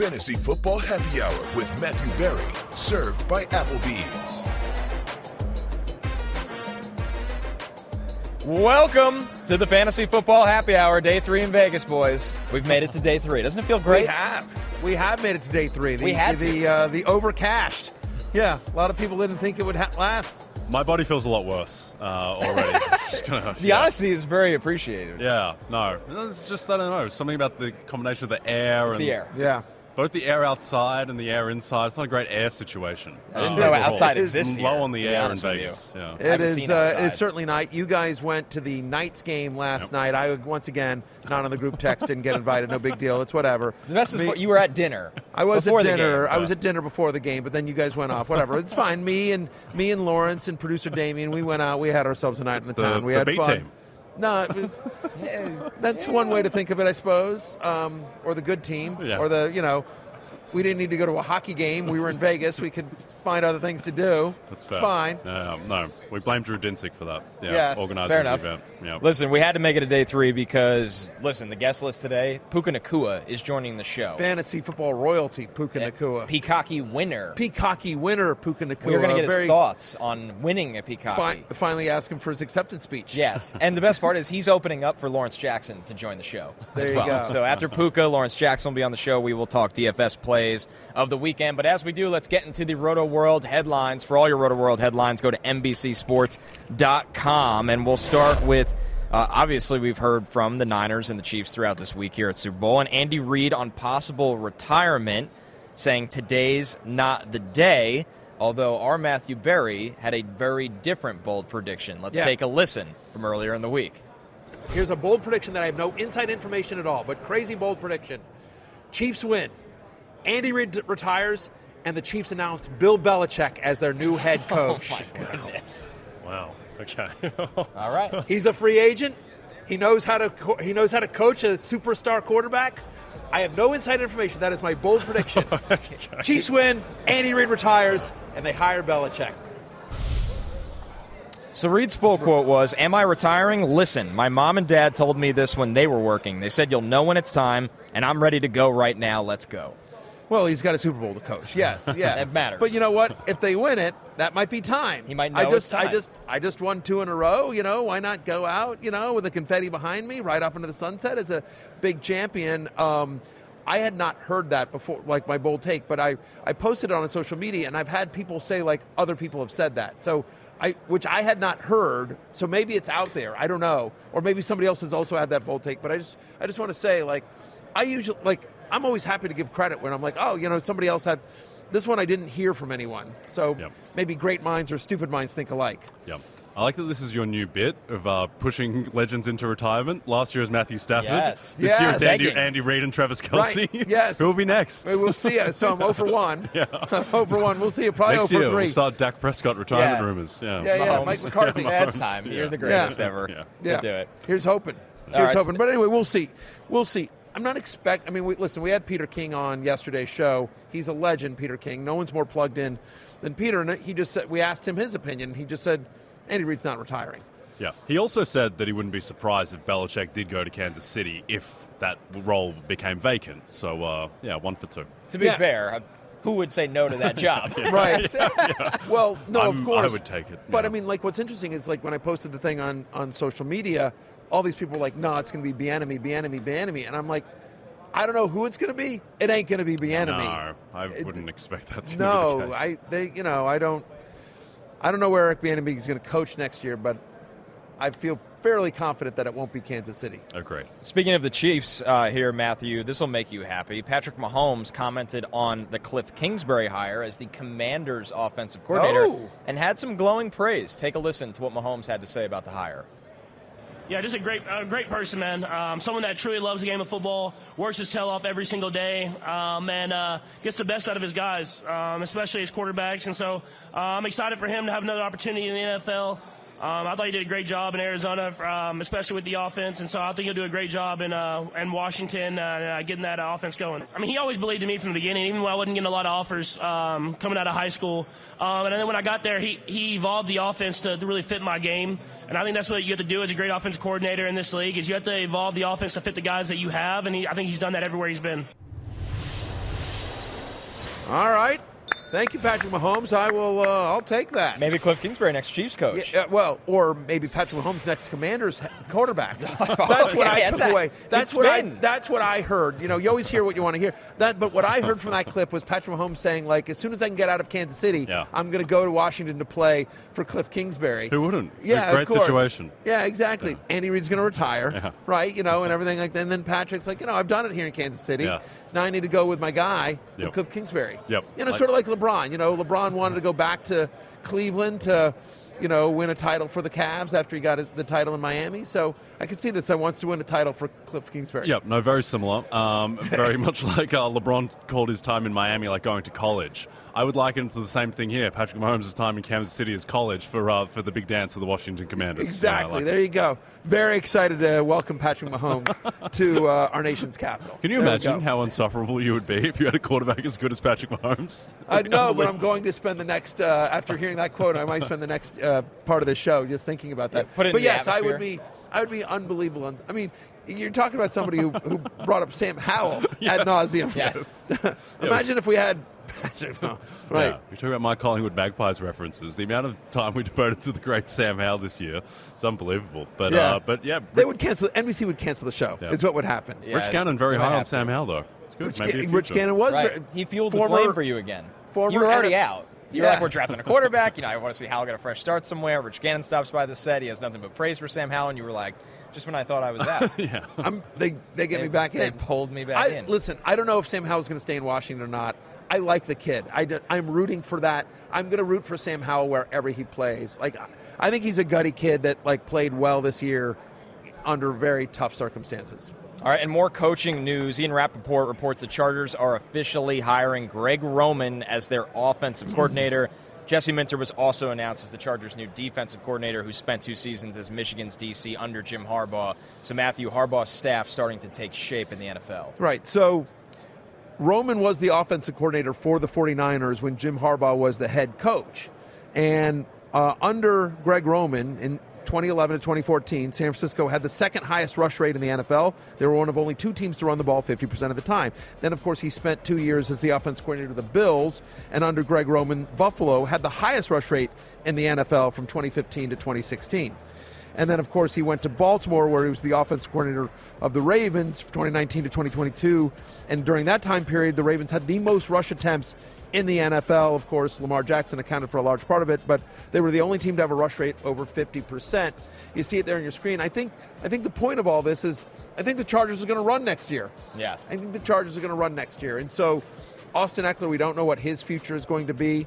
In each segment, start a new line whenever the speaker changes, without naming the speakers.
Fantasy Football Happy Hour with Matthew Berry, served by Applebee's.
Welcome to the Fantasy Football Happy Hour, day three in Vegas, boys. We've made it to day three. Doesn't it feel great?
We have. We have made it to day three. The,
We had to.
the uh, the overcashed. Yeah, a lot of people didn't think it would ha- last.
My body feels a lot worse uh, already. Just gonna-
The
yeah.
honesty is very appreciated.
Yeah, no. It's just, I don't know, something about the combination of the air
It's
and
the air.
Yeah.
Both the air outside and the air inside. It's not a great air situation.
I didn't
Uh,
know
overall.
outside
It's
existed
Low
here,
on the air in
honest with you.
Vegas. Yeah.
It
haven't
is.
seen
Uh,
outside.
it's certainly night. You guys went to the Knights game last
Yep.
night. I once again not on the group text. Didn't get invited. No big deal. It's whatever.
The best is
Me-
what you were at dinner.
I was at dinner.
game.
I was at dinner before the game, but then you guys went off. Whatever. It's fine. Me and me and Lawrence and producer Damien, we went out. We had ourselves a night in the,
The-
town. We
the
had
B
fun.
team.
No, it- that's one way to think of it, I suppose. Um, or the good team,
Yeah.
or the you know, we didn't need to go to a hockey game. We were in Vegas. We could find other things to do.
That's
it's
fair.
fine.
Yeah, no, we blame Drew Dinsick for that. Yeah,
Yes,
organizing
Fair
the
enough.
event. Yeah.
Listen, we had to make it a day three because, listen, the guest list today, Puka Nacua is joining the show.
Fantasy football royalty, Puka Nacua.
Peacocky winner.
Peacocky winner, Puka Nacua.
we are going to get his
Very
thoughts on winning a Peacocky.
Fi- finally ask him for his acceptance speech.
Yes, and the best part is he's opening up for Lawrence Jackson to join the show
There
as
you
well.
go.
So after Puka, Lawrence Jackson will be on the show. We will talk DFS plays of the weekend. But as we do, let's get into the Rotoworld headlines. For all your Rotoworld headlines, go to NBCSports.com, and we'll start with. Uh, obviously, we've heard from the Niners and the Chiefs throughout this week here at Super Bowl, and Andy Reid on possible retirement, saying today's not the day. Although our Matthew Berry had a very different bold prediction. Let's
Yeah.
take a listen from earlier in the week.
Here's a bold prediction that I have no inside information at all, but crazy bold prediction. Chiefs win. Andy Reid retires, and the Chiefs announce Bill Belichick as their new head oh, coach.
Oh my goodness!
Wow. Okay.
All right.
He's a free agent. He knows how to co- he knows how to coach a superstar quarterback. I have no inside information. That is my bold prediction. Oh, Chiefs win. Andy Reid retires, and they hire Belichick.
So Reid's full quote was, "Am I retiring? Listen, my mom and dad told me this when they were working. They said you'll know when it's time, and I'm ready to go right now. Let's go."
Well, he's got a Super Bowl to coach. Yes, yeah,
That matters.
But you know what? If they win it, that might be time.
He might
I just,
it's time.
I just, I just won two in a row. You know, why not go out? You know, with the confetti behind me, right off into the sunset as a big champion. Um, I had not heard that before, like my bold take, but I, I posted it on social media, and I've had people say like other people have said that. So. I, which I had not heard, so maybe it's out there. I don't know, or maybe somebody else has also had that bold take. But I just, I just want to say, like, I usually like I'm always happy to give credit when I'm like, oh, you know, somebody else had this one I didn't hear from anyone. So
Yep.
maybe great minds or stupid minds think alike.
Yep. I like that this is your new bit of uh, pushing legends into retirement. Last year was Matthew Stafford.
Yes.
This year
Yes.
it's Andy,
Begging.
Andy Reid and Travis Kelce.
Right. Yes.
Who will be next?
We'll see. So I'm 0 for 1.
Yeah.
I'm 0 for 1. We'll see you probably
Next
0
year
3.
we'll start Dak Prescott retirement
Yeah.
rumors. Yeah.
Yeah, yeah.
Mahomes.
Mike McCarthy.
That's
Mahomes,
time. You're the greatest
Yeah.
ever.
Yeah.
Yeah.
To do it.
Here's hoping. Here's
right.
hoping. But anyway, we'll see. We'll see. I'm not expect. I mean, we, listen. We had Peter King on yesterday's show. He's a legend, Peter King. No one's more plugged in than Peter. And he just said we asked him his opinion. He just said Andy Reid's not retiring.
Yeah. He also said that he wouldn't be surprised if Belichick did go to Kansas City if that role became vacant. So, uh, yeah, one for two.
To be
Yeah.
fair, uh, who would say no to that job?
Right. Well, no,
I'm-
of course.
I would take it,
But
yeah.
I mean, like, what's interesting is like when I posted the thing on on social media, all these people were like, no, it's going to be Bieniemy, Bieniemy, Bieniemy, and I'm like, I don't know who it's going to be. It ain't going to be Bieniemy.
No, I wouldn't expect that to
no,
be the case.
I they you know I don't I don't know where Eric Bieniemy is going to coach next year, but I feel fairly confident that it won't be Kansas City.
Agreed.
Speaking of the Chiefs uh, here, Matthew, this will make you happy. Patrick Mahomes commented on the Kliff Kingsbury hire as the Commanders' offensive coordinator
Oh.
and had some glowing praise. Take a listen to what Mahomes had to say about the hire.
Yeah, just a great, uh, great person, man. Um, someone that truly loves the game of football, works his tail off every single day, um, and uh, gets the best out of his guys, um, especially his quarterbacks. And so uh, I'm excited for him to have another opportunity in the NFL. Um, I thought he did a great job in Arizona, um, especially with the offense, and so I think he'll do a great job in uh, in Washington, uh, uh, getting that offense going. I mean, he always believed in me from the beginning, even when I wasn't getting a lot of offers um, coming out of high school. Um, and then when I got there, he, he evolved the offense to, to really fit my game, and I think that's what you have to do as a great offense coordinator in this league is you have to evolve the offense to fit the guys that you have, and he, I think he's done that everywhere he's been.
All right. Thank you, Patrick Mahomes. I will. Uh, I'll take that.
Maybe Kliff Kingsbury, next Chiefs coach.
Yeah, uh, well, or maybe Patrick Mahomes next Commander's quarterback. That's what
Yeah,
I took
a-
away. That's
it's
what I. That's what I heard. You know, you always hear what you want to hear. That, but what I heard from that clip was Patrick Mahomes saying, like, as soon as I can get out of Kansas City,
Yeah.
I'm going to go to Washington to play for Kliff Kingsbury.
Who wouldn't? It's a
Yeah,
great
of
situation.
Yeah, exactly. Andy Reid's going to retire,
Yeah.
right? You know, and everything like that. And then Patrick's like, you know, I've done it here in Kansas City.
Yeah.
Now I need to go with my guy, with Kliff Kingsbury.
Yep.
You know,
Like-
sort of like LeBron. You know, LeBron wanted to go back to Cleveland to, you know, win a title for the Cavs after he got the title in Miami. So I could see this. I wants to win a title for Kliff Kingsbury.
Yep, no, very similar. Um, very much like uh, LeBron called his time in Miami like going to college. I would liken it to the same thing here. Patrick Mahomes' time in Kansas City is college for uh, for the big dance of the Washington Commanders.
Exactly.
Yeah, like
there you go. Very excited to welcome Patrick Mahomes to uh, our nation's capital.
Can you
There
imagine how insufferable you would be if you had a quarterback as good as Patrick Mahomes?
Uh, no, but I'm going to spend the next uh, after hearing that quote. I might spend the next uh, part of the show just thinking about that.
Yeah, put it in
but
the
yes, I would be. I would be unbelievable. I mean, you're talking about somebody who, who brought up Sam Howell ad nauseum.
Yes.
Imagine if we had Patrick. Mahomes. Right.
Yeah. We talk about my Collingwood Magpies references. The amount of time we devoted to the great Sam Howell this year is unbelievable. But
Yeah.
uh, but yeah,
They would cancel. NBC would cancel the show.
Yeah.
Is what would happen.
Yeah.
Rich Gannon very high on. Sam Howell though. It's good.
Rich,
Maybe
Ga-
a
Rich
future.
Gannon was
Right.
very-
He fueled
former,
the flame for you again.
former
you were already
NF
out. You're
Yeah.
like, we're drafting a quarterback. You know, I want to see Howell get a fresh start somewhere. Rich Gannon stops by the set. He has nothing but praise for Sam Howell. And you were like, just when I thought I was out.
Yeah.
I'm, they they get
They-
me back
they
in.
pulled me back
I,
in.
Listen, I don't know if Sam Howell's going to stay in Washington or not. I like the kid. I am rooting for that. I'm going to root for Sam Howell wherever he plays. Like, I- I think he's a gutty kid that like played well this year under very tough circumstances.
All right, and more coaching news. Ian Rapoport reports the Chargers are officially hiring Greg Roman as their offensive coordinator. Jesse Minter was also announced as the Chargers' new defensive coordinator, who spent two seasons as Michigan's DC under Jim Harbaugh. So Matthew Harbaugh's staff starting to take shape in the NFL.
Right. So Roman was the offensive coordinator for the 49ers when Jim Harbaugh was the head coach. And uh, under Greg Roman in 2011 to 2014, San Francisco had the second highest rush rate in the NFL. They were one of only two teams to run the ball 50% of the time. Then, of course, he spent two years as the offense coordinator of the Bills. And under Greg Roman, Buffalo had the highest rush rate in the NFL from 2015 to 2016. And then, of course, he went to Baltimore, where he was the offensive coordinator of the Ravens from 2019 to 2022. And during that time period, the Ravens had the most rush attempts in the NFL. Of course, Lamar Jackson accounted for a large part of it, but they were the only team to have a rush rate over 50%. You see it there on your screen. I think, I think the point of all this is I think the Chargers are going to run next year.
Yeah.
I think the Chargers are going to run next year. And so, Austin Ekeler, we don't know what his future is going to be.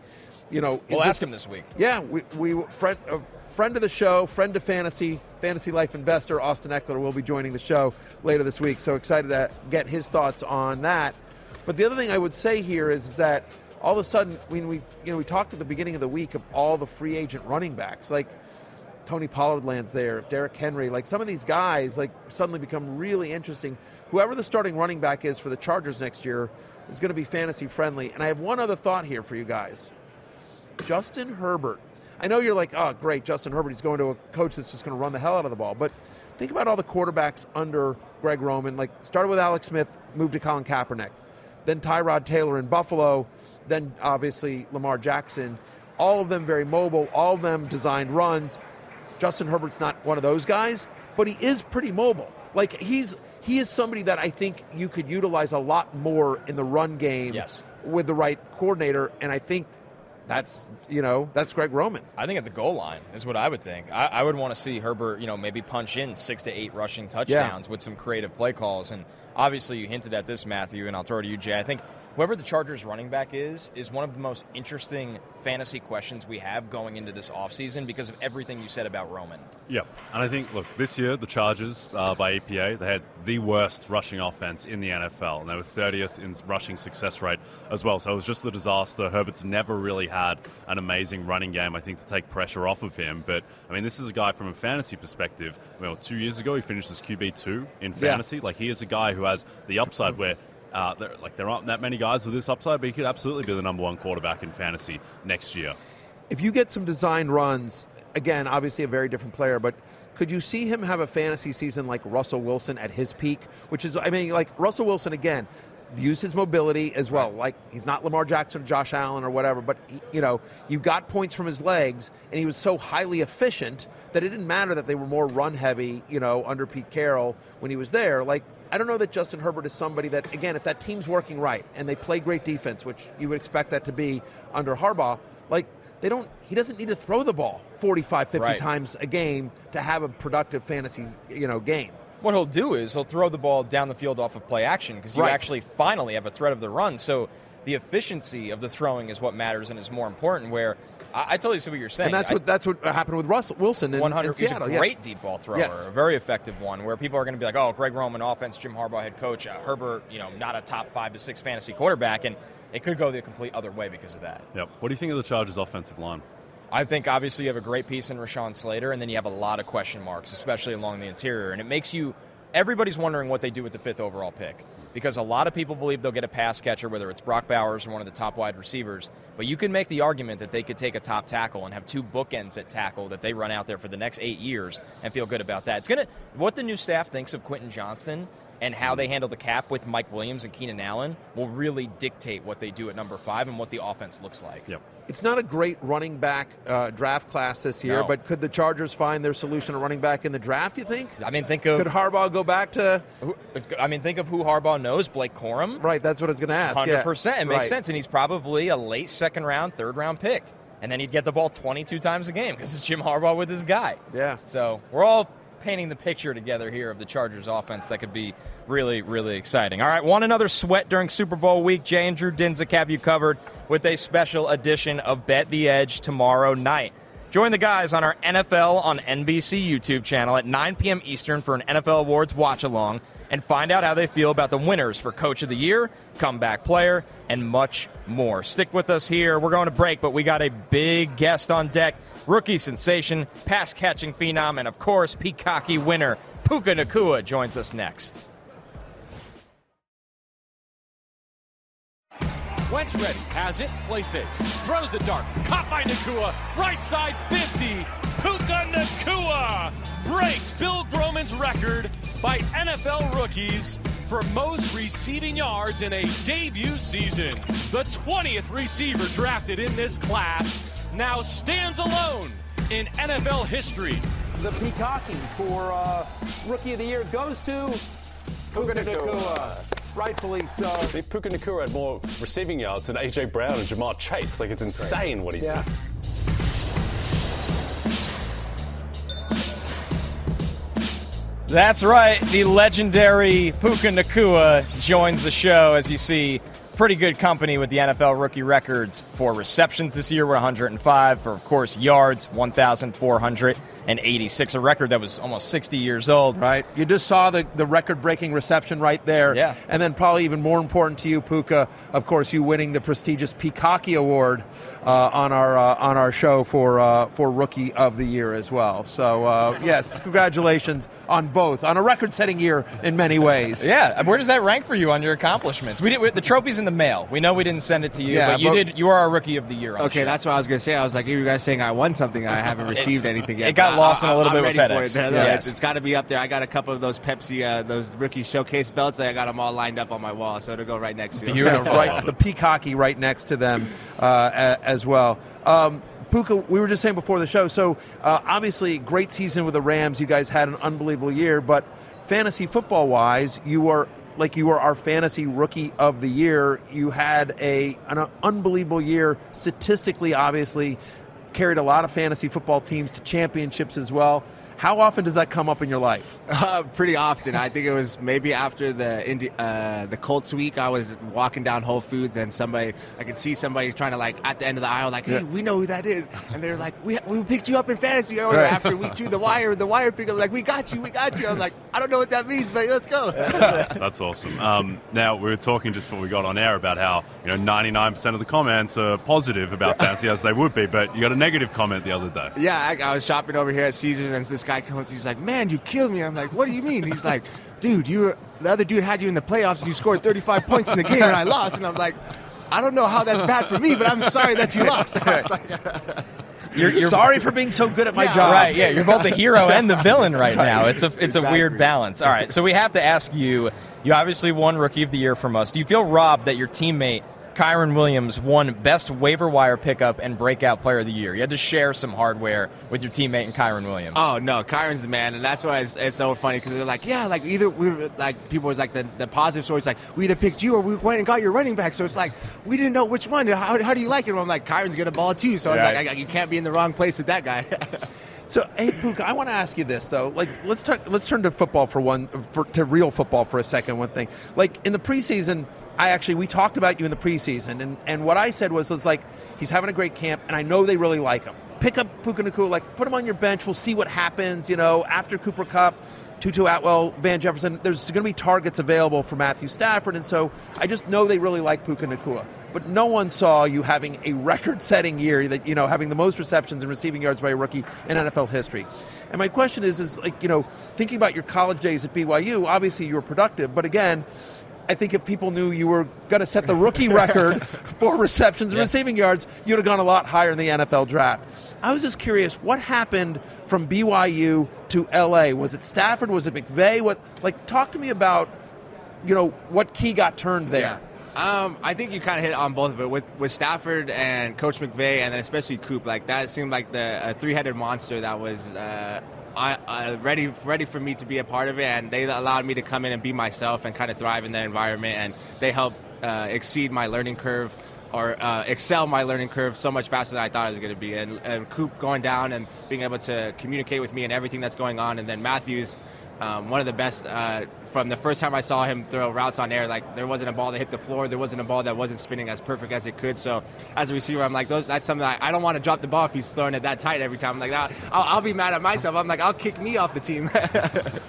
You know,
We'll
this-
ask him this week.
yeah, we, we friend a friend of the show, friend of fantasy, fantasy life investor Austin Ekeler will be joining the show later this week. So excited to get his thoughts on that. But the other thing I would say here is, is that all of a sudden when we you know we talked at the beginning of the week of all the free agent running backs like Tony Pollard lands there, Derrick Henry, like some of these guys like suddenly become really interesting. Whoever the starting running back is for the Chargers next year is going to be fantasy friendly. And I have one other thought here for you guys. Justin Herbert. I know you're like, oh, great, Justin Herbert. He's going to a coach that's just going to run the hell out of the ball. But think about all the quarterbacks under Greg Roman. Like, started with Alex Smith, moved to Colin Kaepernick, then Tyrod Taylor in Buffalo, then obviously Lamar Jackson. All of them very mobile, all of them designed runs. Justin Herbert's not one of those guys, but he is pretty mobile. Like he's he is somebody that I think you could utilize a lot more in the run game
Yes.
with the right coordinator, and I think that's you know that's Greg Roman.
I think at the goal line is what I would think. I, I would want to see Herbert, you know, maybe punch in six to eight rushing touchdowns with some creative play calls. And obviously, you hinted at this, Matthew, and I'll throw it to you, Jay. I think whoever the Chargers running back is is one of the most interesting fantasy questions we have going into this offseason because of everything you said about Roman.
Yeah, and I think look this year the Chargers uh, by EPA they had the worst rushing offense in the NFL, and they were 30th in rushing success rate as well. So it was just the disaster. Herbert's never really had an amazing running game, I think, to take pressure off of him. But I mean, this is a guy from a fantasy perspective. Well, two years ago he finished as QB two in fantasy. Like he is a guy who has the upside where. Uh, there, like there aren't that many guys with this upside, but he could absolutely be the number one quarterback in fantasy next year.
If you get some designed runs, again, obviously a very different player, but could you see him have a fantasy season like Russell Wilson at his peak? Which is, I mean, like Russell Wilson again, use his mobility as well. Like he's not Lamar Jackson or Josh Allen or whatever, but he, you know, you got points from his legs, and he was so highly efficient that it didn't matter that they were more run heavy, you know, under Pete Carroll when he was there. Like I don't know that Justin Herbert is somebody that, again, if that team's working right and they play great defense, which you would expect that to be under Harbaugh, like they don't he doesn't need to throw the ball 45 50
Right.
times a game to have a productive fantasy you know game
What he'll do is he'll throw the ball down the field off of play action because you
Right.
actually finally have a threat of the run. So the efficiency of the throwing is what matters and is more important. Where I, I totally see what you're saying.
and that's
I-
what that's what happened with Russell Wilson in,
100.
in Seattle
He's a
yeah.
great deep ball thrower,
Yes.
a very effective one. Where people are going to be like, "Oh, Greg Roman, offense, Jim Harbaugh, head coach, uh, Herbert, you know, not a top five to six fantasy quarterback," and it could go the complete other way because of that.
Yep. What do you think of the Chargers' offensive line?
I think obviously you have a great piece in Rashawn Slater, and then you have a lot of question marks, especially along the interior, and it makes you. Everybody's wondering what they do with the fifth overall pick because a lot of people believe they'll get a pass catcher, whether it's Brock Bowers or one of the top wide receivers. But you can make the argument that they could take a top tackle and have two bookends at tackle that they run out there for the next eight years and feel good about that. It's gonna what the new staff thinks of Quentin Johnston and how they handle the cap with Mike Williams and Keenan Allen will really dictate what they do at number five and what the offense looks like.
Yep.
it's not a great running back uh, draft class this year
No.
but could the Chargers find their solution at running back in the draft you think
I mean, think of
could Harbaugh go back to
Who- I mean, think of who Harbaugh knows, Blake Corum.
right that's what I was going to ask
Hundred
yeah.
percent, it makes
Right.
sense, and he's probably a late second round, third round pick, and then he'd get the ball twenty-two times a game because it's Jim Harbaugh with his guy.
Yeah.
So we're all painting the picture together here of the Chargers offense that could be really, really exciting. All right, want another sweat during Super Bowl week? Jay and Drew Dinsick have you covered with a special edition of Bet the Edge tomorrow night. Join the guys on our NFL on NBC YouTube channel at 9 p.m. Eastern for an NFL Awards watch along and find out how they feel about the winners for Coach of the Year, Comeback Player, and much more. Stick with us here. We're going to break, but we got a big guest on deck rookie sensation, pass catching phenom, and of course, Peacocky winner Puka Nacua joins us next.
Wentz ready, has it, play fakes, throws the dart, caught by Nakua, right side 50. Puka Nacua breaks Bill Groman's record by NFL rookies for most receiving yards in a debut season. The 20th receiver drafted in this class now stands alone in NFL history.
The peacocking for uh, Rookie of the Year goes to Puka Nacua. Rightfully so.
Puka Nacua had more receiving yards than AJ Brown and Ja'Marr Chase. Like it's insane what he
Yeah.
did.
That's right. The legendary Puka Nacua joins the show. As you see, pretty good company with the NFL rookie records for receptions this year. We're 105 for, of course, yards 1,486, a record that was almost 60 years old.
Right. You just saw the, the record breaking reception right there.
Yeah.
And then, probably even more important to you, Puka, of course, you winning the prestigious Peacocky Award uh, on our uh, on our show for uh, for Rookie of the Year as well. So, uh, yes, congratulations on both, on a record setting year in many ways.
Yeah, where does that rank for you on your accomplishments? We did the trophy's in the mail. We know we didn't send it to you,
Yeah,
but you
but-
did. You are our rookie of the year. On the
Okay,
show.
that's what I was gonna say. I was like, you guys saying I won something, I haven't received anything yet.
it got
But
lost in a little
I'm
bit with
ready for
FedEx.
it. No,
Yes.
it's- it's got to be up there. I got a couple of those Pepsi, uh, those rookie showcase belts. I got them all lined up on my wall, so it'll go right next to it.
Beautiful.
right, the Peacocky right next to them uh, as well. Um, Puka, we were just saying before the show. So uh, obviously, great season with the Rams. You guys had an unbelievable year, but fantasy football wise, you were like you were our fantasy rookie of the year. You had a an unbelievable year statistically. Obviously, carried a lot of fantasy football teams to championships as well. How often does that come up in your life?
Uh, pretty often. I think it was maybe after the Indi- uh, the Colts week. I was walking down Whole Foods and somebody, I could see somebody trying to like at the end of the aisle, like, "Hey,
Yeah.
we know who that is," and they're like, "We, we picked you up in fantasy or
Right.
after week two, the wire, the wire pick up, like, we got you, we got you." I'm like, I don't know what that means, but let's go.
That's awesome. Um, now we were talking just before we got on air about how you know 99% of the comments are positive about fantasy as they would be, but you got a negative comment the other day.
Yeah, I, I was shopping over here at Caesars, and this guy comes. He's like, "Man, you killed me." I'm like, "What do you mean?" He's like, "Dude, you were, the other dude had you in the playoffs, and you scored 35 points in the game, and I lost." And I'm like, "I don't know how that's bad for me, but I'm sorry that you lost." I was like,
You're, you're
sorry for being so good at my
Yeah,
job.
Right, yeah, you're both the hero and the villain right now. It's a it's a weird balance. All right, so we have to ask you. You obviously won Rookie of the Year from us. Do you feel robbed that your teammate Kyren Williams won Best Waiver Wire Pickup and Breakout Player of the Year? You had to share some hardware with your teammate and Kyren Williams.
Oh no, Kyren's the man, and that's why it's, it's so funny because they're like, yeah, like either we were like people was like the, the positive stories like we either picked you or we went and got your running back, so it's like we didn't know which one. How, how do you like it? I'm like Kyren's gonna ball too, so I was
Right.
like, I, you can't be in the wrong place with that guy.
So, hey, Puka, I want to ask you this though. Like, let's talk. Let's turn to football for one, for, to real football for a second. One thing, like in the preseason, I actually we talked about you in the preseason, and and what I said was, it's like he's having a great camp, and I know they really like him. Pick up Puka Nacua, like put him on your bench. We'll see what happens. You know, after Cooper Kupp. Tutu Atwell, Van Jefferson, there's going to be targets available for Matthew Stafford, and so I just know they really like Puka Nacua. But no one saw you having a record-setting year, that you know, having the most receptions and receiving yards by a rookie in NFL history. And my question is, is like you know, thinking about your college days at BYU, obviously you were productive, but again. I think if people knew you were going to set the rookie record for receptions and receiving yards, you'd have gone a lot higher in the NFL draft. I was just curious, what happened from BYU to LA? Was it Stafford? Was it McVay? What like talk to me about you know what key got turned there?
Um, I think you kind of hit on both of it with with Stafford and Coach McVay, and then especially Coop. Like that seemed like the a three headed monster that was uh, I, ready ready for me to be a part of it, and they allowed me to come in and be myself and kind of thrive in that environment, and they helped uh, exceed my learning curve. Or uh, excel my learning curve so much faster than I thought it was going to be, and, and Coop going down and being able to communicate with me and everything that's going on, and then Matthews, um, one of the best uh, from the first time I saw him throw routes on air. Like there wasn't a ball that hit the floor, there wasn't a ball that wasn't spinning as perfect as it could. So as a receiver, I'm like, those that's something I, I don't want to drop the ball if he's throwing it that tight every time. I'm like, I'll, I'll, I'll be mad at myself. I'm like, I'll kick me off the team.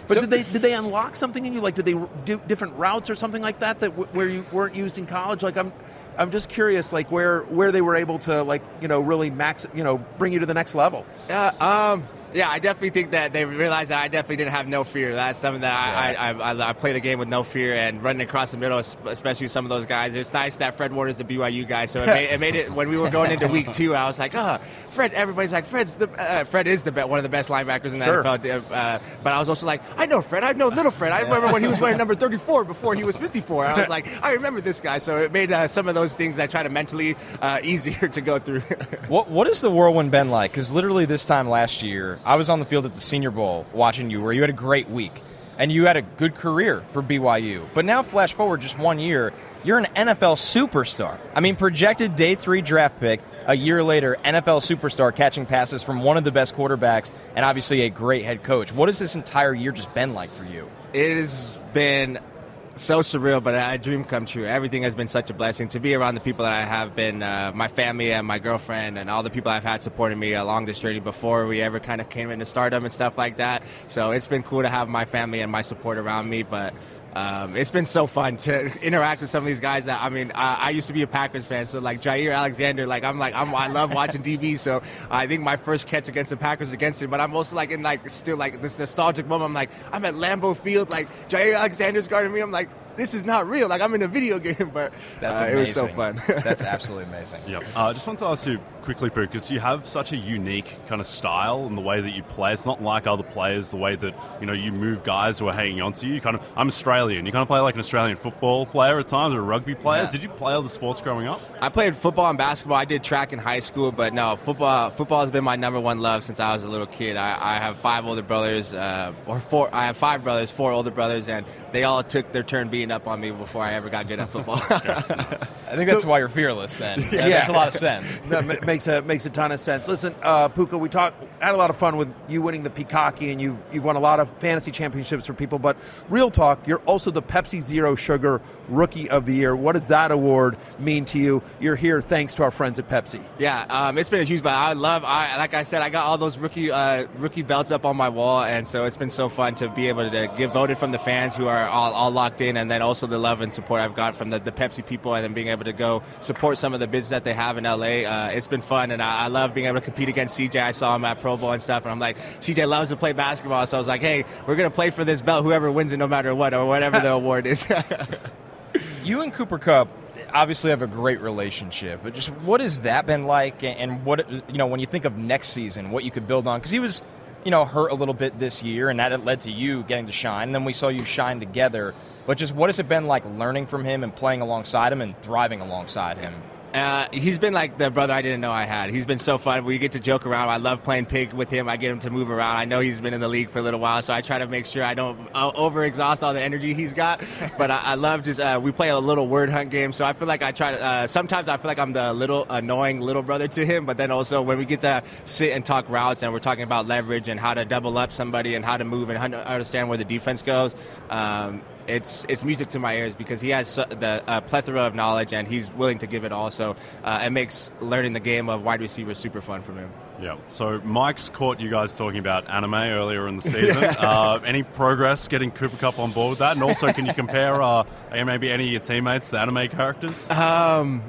But did they did they unlock something in you? Like did they do different routes or something like that that w- where you weren't used in college? Like I'm. I'm just curious, like where where they were able to, like you know, really max, you know, bring you to the next level.
Uh, um, yeah, I definitely think that they realized that I definitely didn't have no fear. That's something that I, I, I, I play the game with no fear and running across the middle, especially some of those guys. It's nice that Fred Warner's a BYU guy, so it made, it made it when we were going into week two. I was like, ah, Fred. Everybody's like, Fred's the uh, Fred is the be- one of the best linebackers in the
Sure.
NFL. Uh, but I was also like, I know Fred. I know little Fred. I remember when he was wearing number 34 before he was 54. I was like, I remember this guy. So it made uh, some of those things I try to mentally uh, easier to go through.
What what has the whirlwind been like? Because literally this time last year, I was on the field at the Senior Bowl watching you, where you had a great week and you had a good career for BYU. But now, flash forward just one year, you're an NFL superstar. I mean, projected day three draft pick. A year later, NFL superstar catching passes from one of the best quarterbacks and obviously a great head coach. What has this entire year just been like for you?
it has been so surreal, but a dream come true. Everything has been such a blessing to be around the people that I have been, uh, my family and my girlfriend, and all the people I've had supporting me along this journey before we ever kind of came into stardom and stuff like that. So it's been cool to have my family and my support around me, but. Um, it's been so fun to interact with some of these guys that I mean I, I used to be a Packers fan so like Jaire Alexander like I'm like I'm, I love watching DB so I think my first catch against the Packers against him but I'm also like in like still like this nostalgic moment I'm like I'm at Lambeau Field like Jaire Alexander's guarding me I'm like this is not real like I'm in a video game but
That's
uh,
amazing.
it was so fun
That's absolutely amazing.
Yep. Uh, just want to ask you quickly, Pooh, because you have such a unique kind of style and the way that you play. It's not like other players, the way that you know you move guys who are hanging on to you. you kind of, I'm Australian. You kind of play like an Australian football player at times, or a rugby player.
Yeah.
Did you play other sports growing up?
I played football and basketball. I did track in high school, but no, football. Football has been my number one love since I was a little kid. I, I have five older brothers, uh, or four. I have five brothers, four older brothers, and they all took their turn beating up on me before I ever got good at football.
I think that's
So-
why you're fearless. Then that
Yeah.
makes a lot of sense.
that ma- makes a makes a ton of sense. Listen, uh, Puka, we talked had a lot of fun with you winning the Peacocky, and you've you've won a lot of fantasy championships for people. But real talk, you're also the Pepsi Zero Sugar Rookie of the Year. What does that award mean to you? You're here thanks to our friends at Pepsi.
Yeah, um, it's been a huge. But I love. I like I said, I got all those rookie uh, rookie belts up on my wall, and so it's been so fun to be able to get voted from the fans who are all, all locked in, and then also the love and support I've got from the, the Pepsi people, and then being able to go support some of the business that they have in LA. Uh, it's been fun, and I, I love being able to compete against CJ. I saw him at Pro Bowl and stuff, and I'm like, CJ loves to play basketball, so I was like, hey, we're gonna play for this belt, whoever wins it, no matter what, or whatever the award is.
You and Cooper Kupp obviously have a great relationship, but just what has that been like, and what you know when you think of next season, what you could build on? Because he was, you know, hurt a little bit this year, and that led to you getting to shine. And then we saw you shine together. But just what has it been like learning from him and playing alongside him and thriving alongside him?
Uh, he's been like the brother I didn't know I had. He's been so fun. We get to joke around. I love playing pig with him. I get him to move around. I know he's been in the league for a little while, so I try to make sure I don't uh, overexhaust all the energy he's got. But I, I love just uh, we play a little word hunt game, so I feel like I try to. Uh, sometimes I feel like I'm the little annoying little brother to him, but then also when we get to sit and talk routes and we're talking about leverage and how to double up somebody and how to move and how to understand where the defense goes. Um, it's it's music to my ears because he has the uh, plethora of knowledge and he's willing to give it all. So uh, it makes learning the game of wide receiver super fun for him.
Yeah. So Mike's caught you guys talking about anime earlier in the season. uh, any progress getting Cooper Kupp on board with that? And also, can you compare uh, maybe any of your teammates to anime characters?
Um,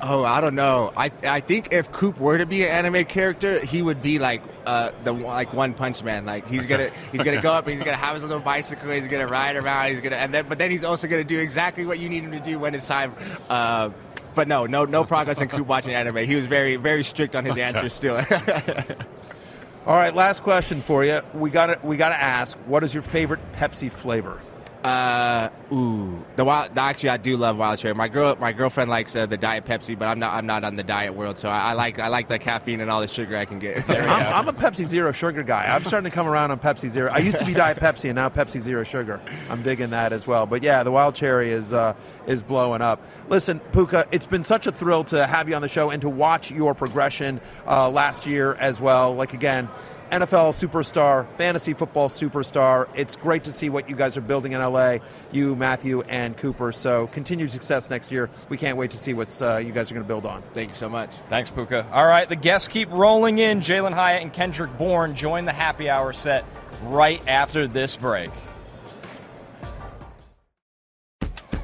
oh, I don't know. I I think if Coop were to be an anime character, he would be like uh, the one- like One Punch Man. Like he's gonna he's gonna go up and he's gonna have his little bicycle. He's gonna ride around. He's gonna and then but then he's also gonna do exactly what you need him to do when it's time. Uh, but no, no, no progress in Coop watching anime. He was very, very strict on his answers still.
All right, last question for you. We got to we got to ask, what is your favorite Pepsi flavor?
Uh, ooh, the wild. Actually, I do love wild cherry. My girl, my girlfriend likes uh, the diet Pepsi, but I'm not. I'm not on the diet world, so I, I like. I like the caffeine and all the sugar I can get.
I'm, I'm a Pepsi Zero sugar guy. I'm starting to come around on Pepsi Zero. I used to be Diet Pepsi, and now Pepsi Zero sugar. I'm digging that as well. But yeah, the wild cherry is uh, is blowing up. Listen, Puka, it's been such a thrill to have you on the show and to watch your progression uh, last year as well. Like again. NFL superstar, fantasy football superstar. It's great to see what you guys are building in LA, you, Matthew, and Cooper. So continued success next year. We can't wait to see what uh, you guys are going to build on.
Thank you so much.
Thanks, Puka. All right, the guests keep rolling in. Jalin Hyatt and Kendrick Bourne join the happy hour set right after this break.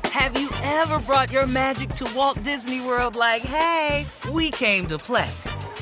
Have you ever brought your magic to Walt Disney World like, hey, we came to play?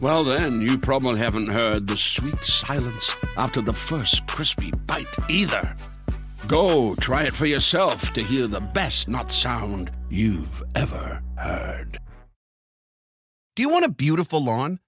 Well, then, you probably haven't heard the sweet silence after the first crispy bite either. Go try it for yourself to hear the best nut sound you've ever heard.
Do you want a beautiful lawn?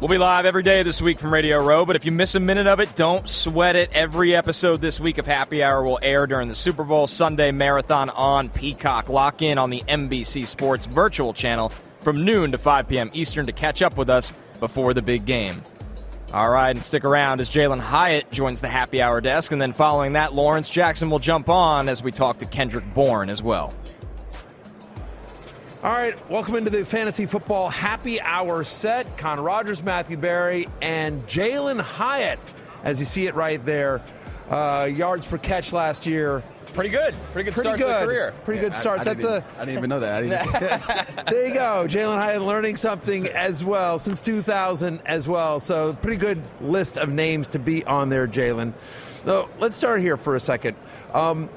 We'll be live every day this week from Radio Row, but if you miss a minute of it, don't sweat it. Every episode this week of Happy Hour will air during the Super Bowl Sunday Marathon on Peacock. Lock in on the NBC Sports virtual channel from noon to 5 p.m. Eastern to catch up with us before the big game. All right, and stick around as Jalin Hyatt joins the happy hour desk. And then following that, Lawrence Jackson will jump on as we talk to Kendrick Bourne as well.
All right, welcome into the fantasy football happy hour set. Con Rogers, Matthew Berry, and Jalin Hyatt, as you see it right there. Uh, yards per catch last year.
Pretty good. Pretty good
Pretty
start to
good.
the career.
Pretty
Yeah,
good start.
I
That's
didn't even- I didn't even know that. I didn't
there you go. Jalin Hyatt learning something as well since 2000 as well. So pretty good list of names to be on there, Jalin. So let's start here for a second. Um,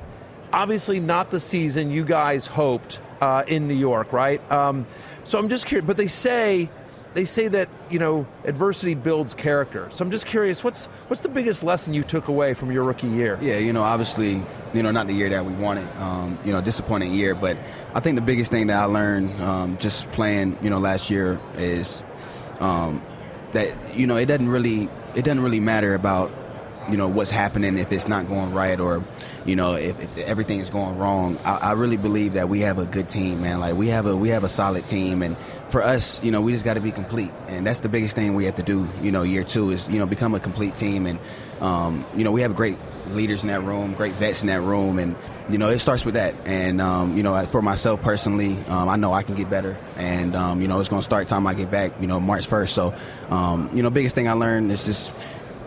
obviously, not the season you guys hoped uh, in New York, right? Um, so I'm just curious. But they say they say that you know adversity builds character. So I'm just curious. What's what's the biggest lesson you took away from your rookie year?
Yeah, you know, obviously, you know, not the year that we wanted. Um, you know, disappointing year. But I think the biggest thing that I learned um, just playing, you know, last year is um, that you know it doesn't really it doesn't really matter about you know what's happening if it's not going right or you know if, if everything is going wrong. I, I really believe that we have a good team, man. Like we have a we have a solid team, and for us, you know, we just got to be complete, and that's the biggest thing we have to do. You know, year two is you know become a complete team, and um, you know we have great leaders in that room, great vets in that room, and you know it starts with that. And um, you know, for myself personally, um, I know I can get better, and um, you know it's going to start time I get back. You know, March first. So, um, you know, biggest thing I learned is just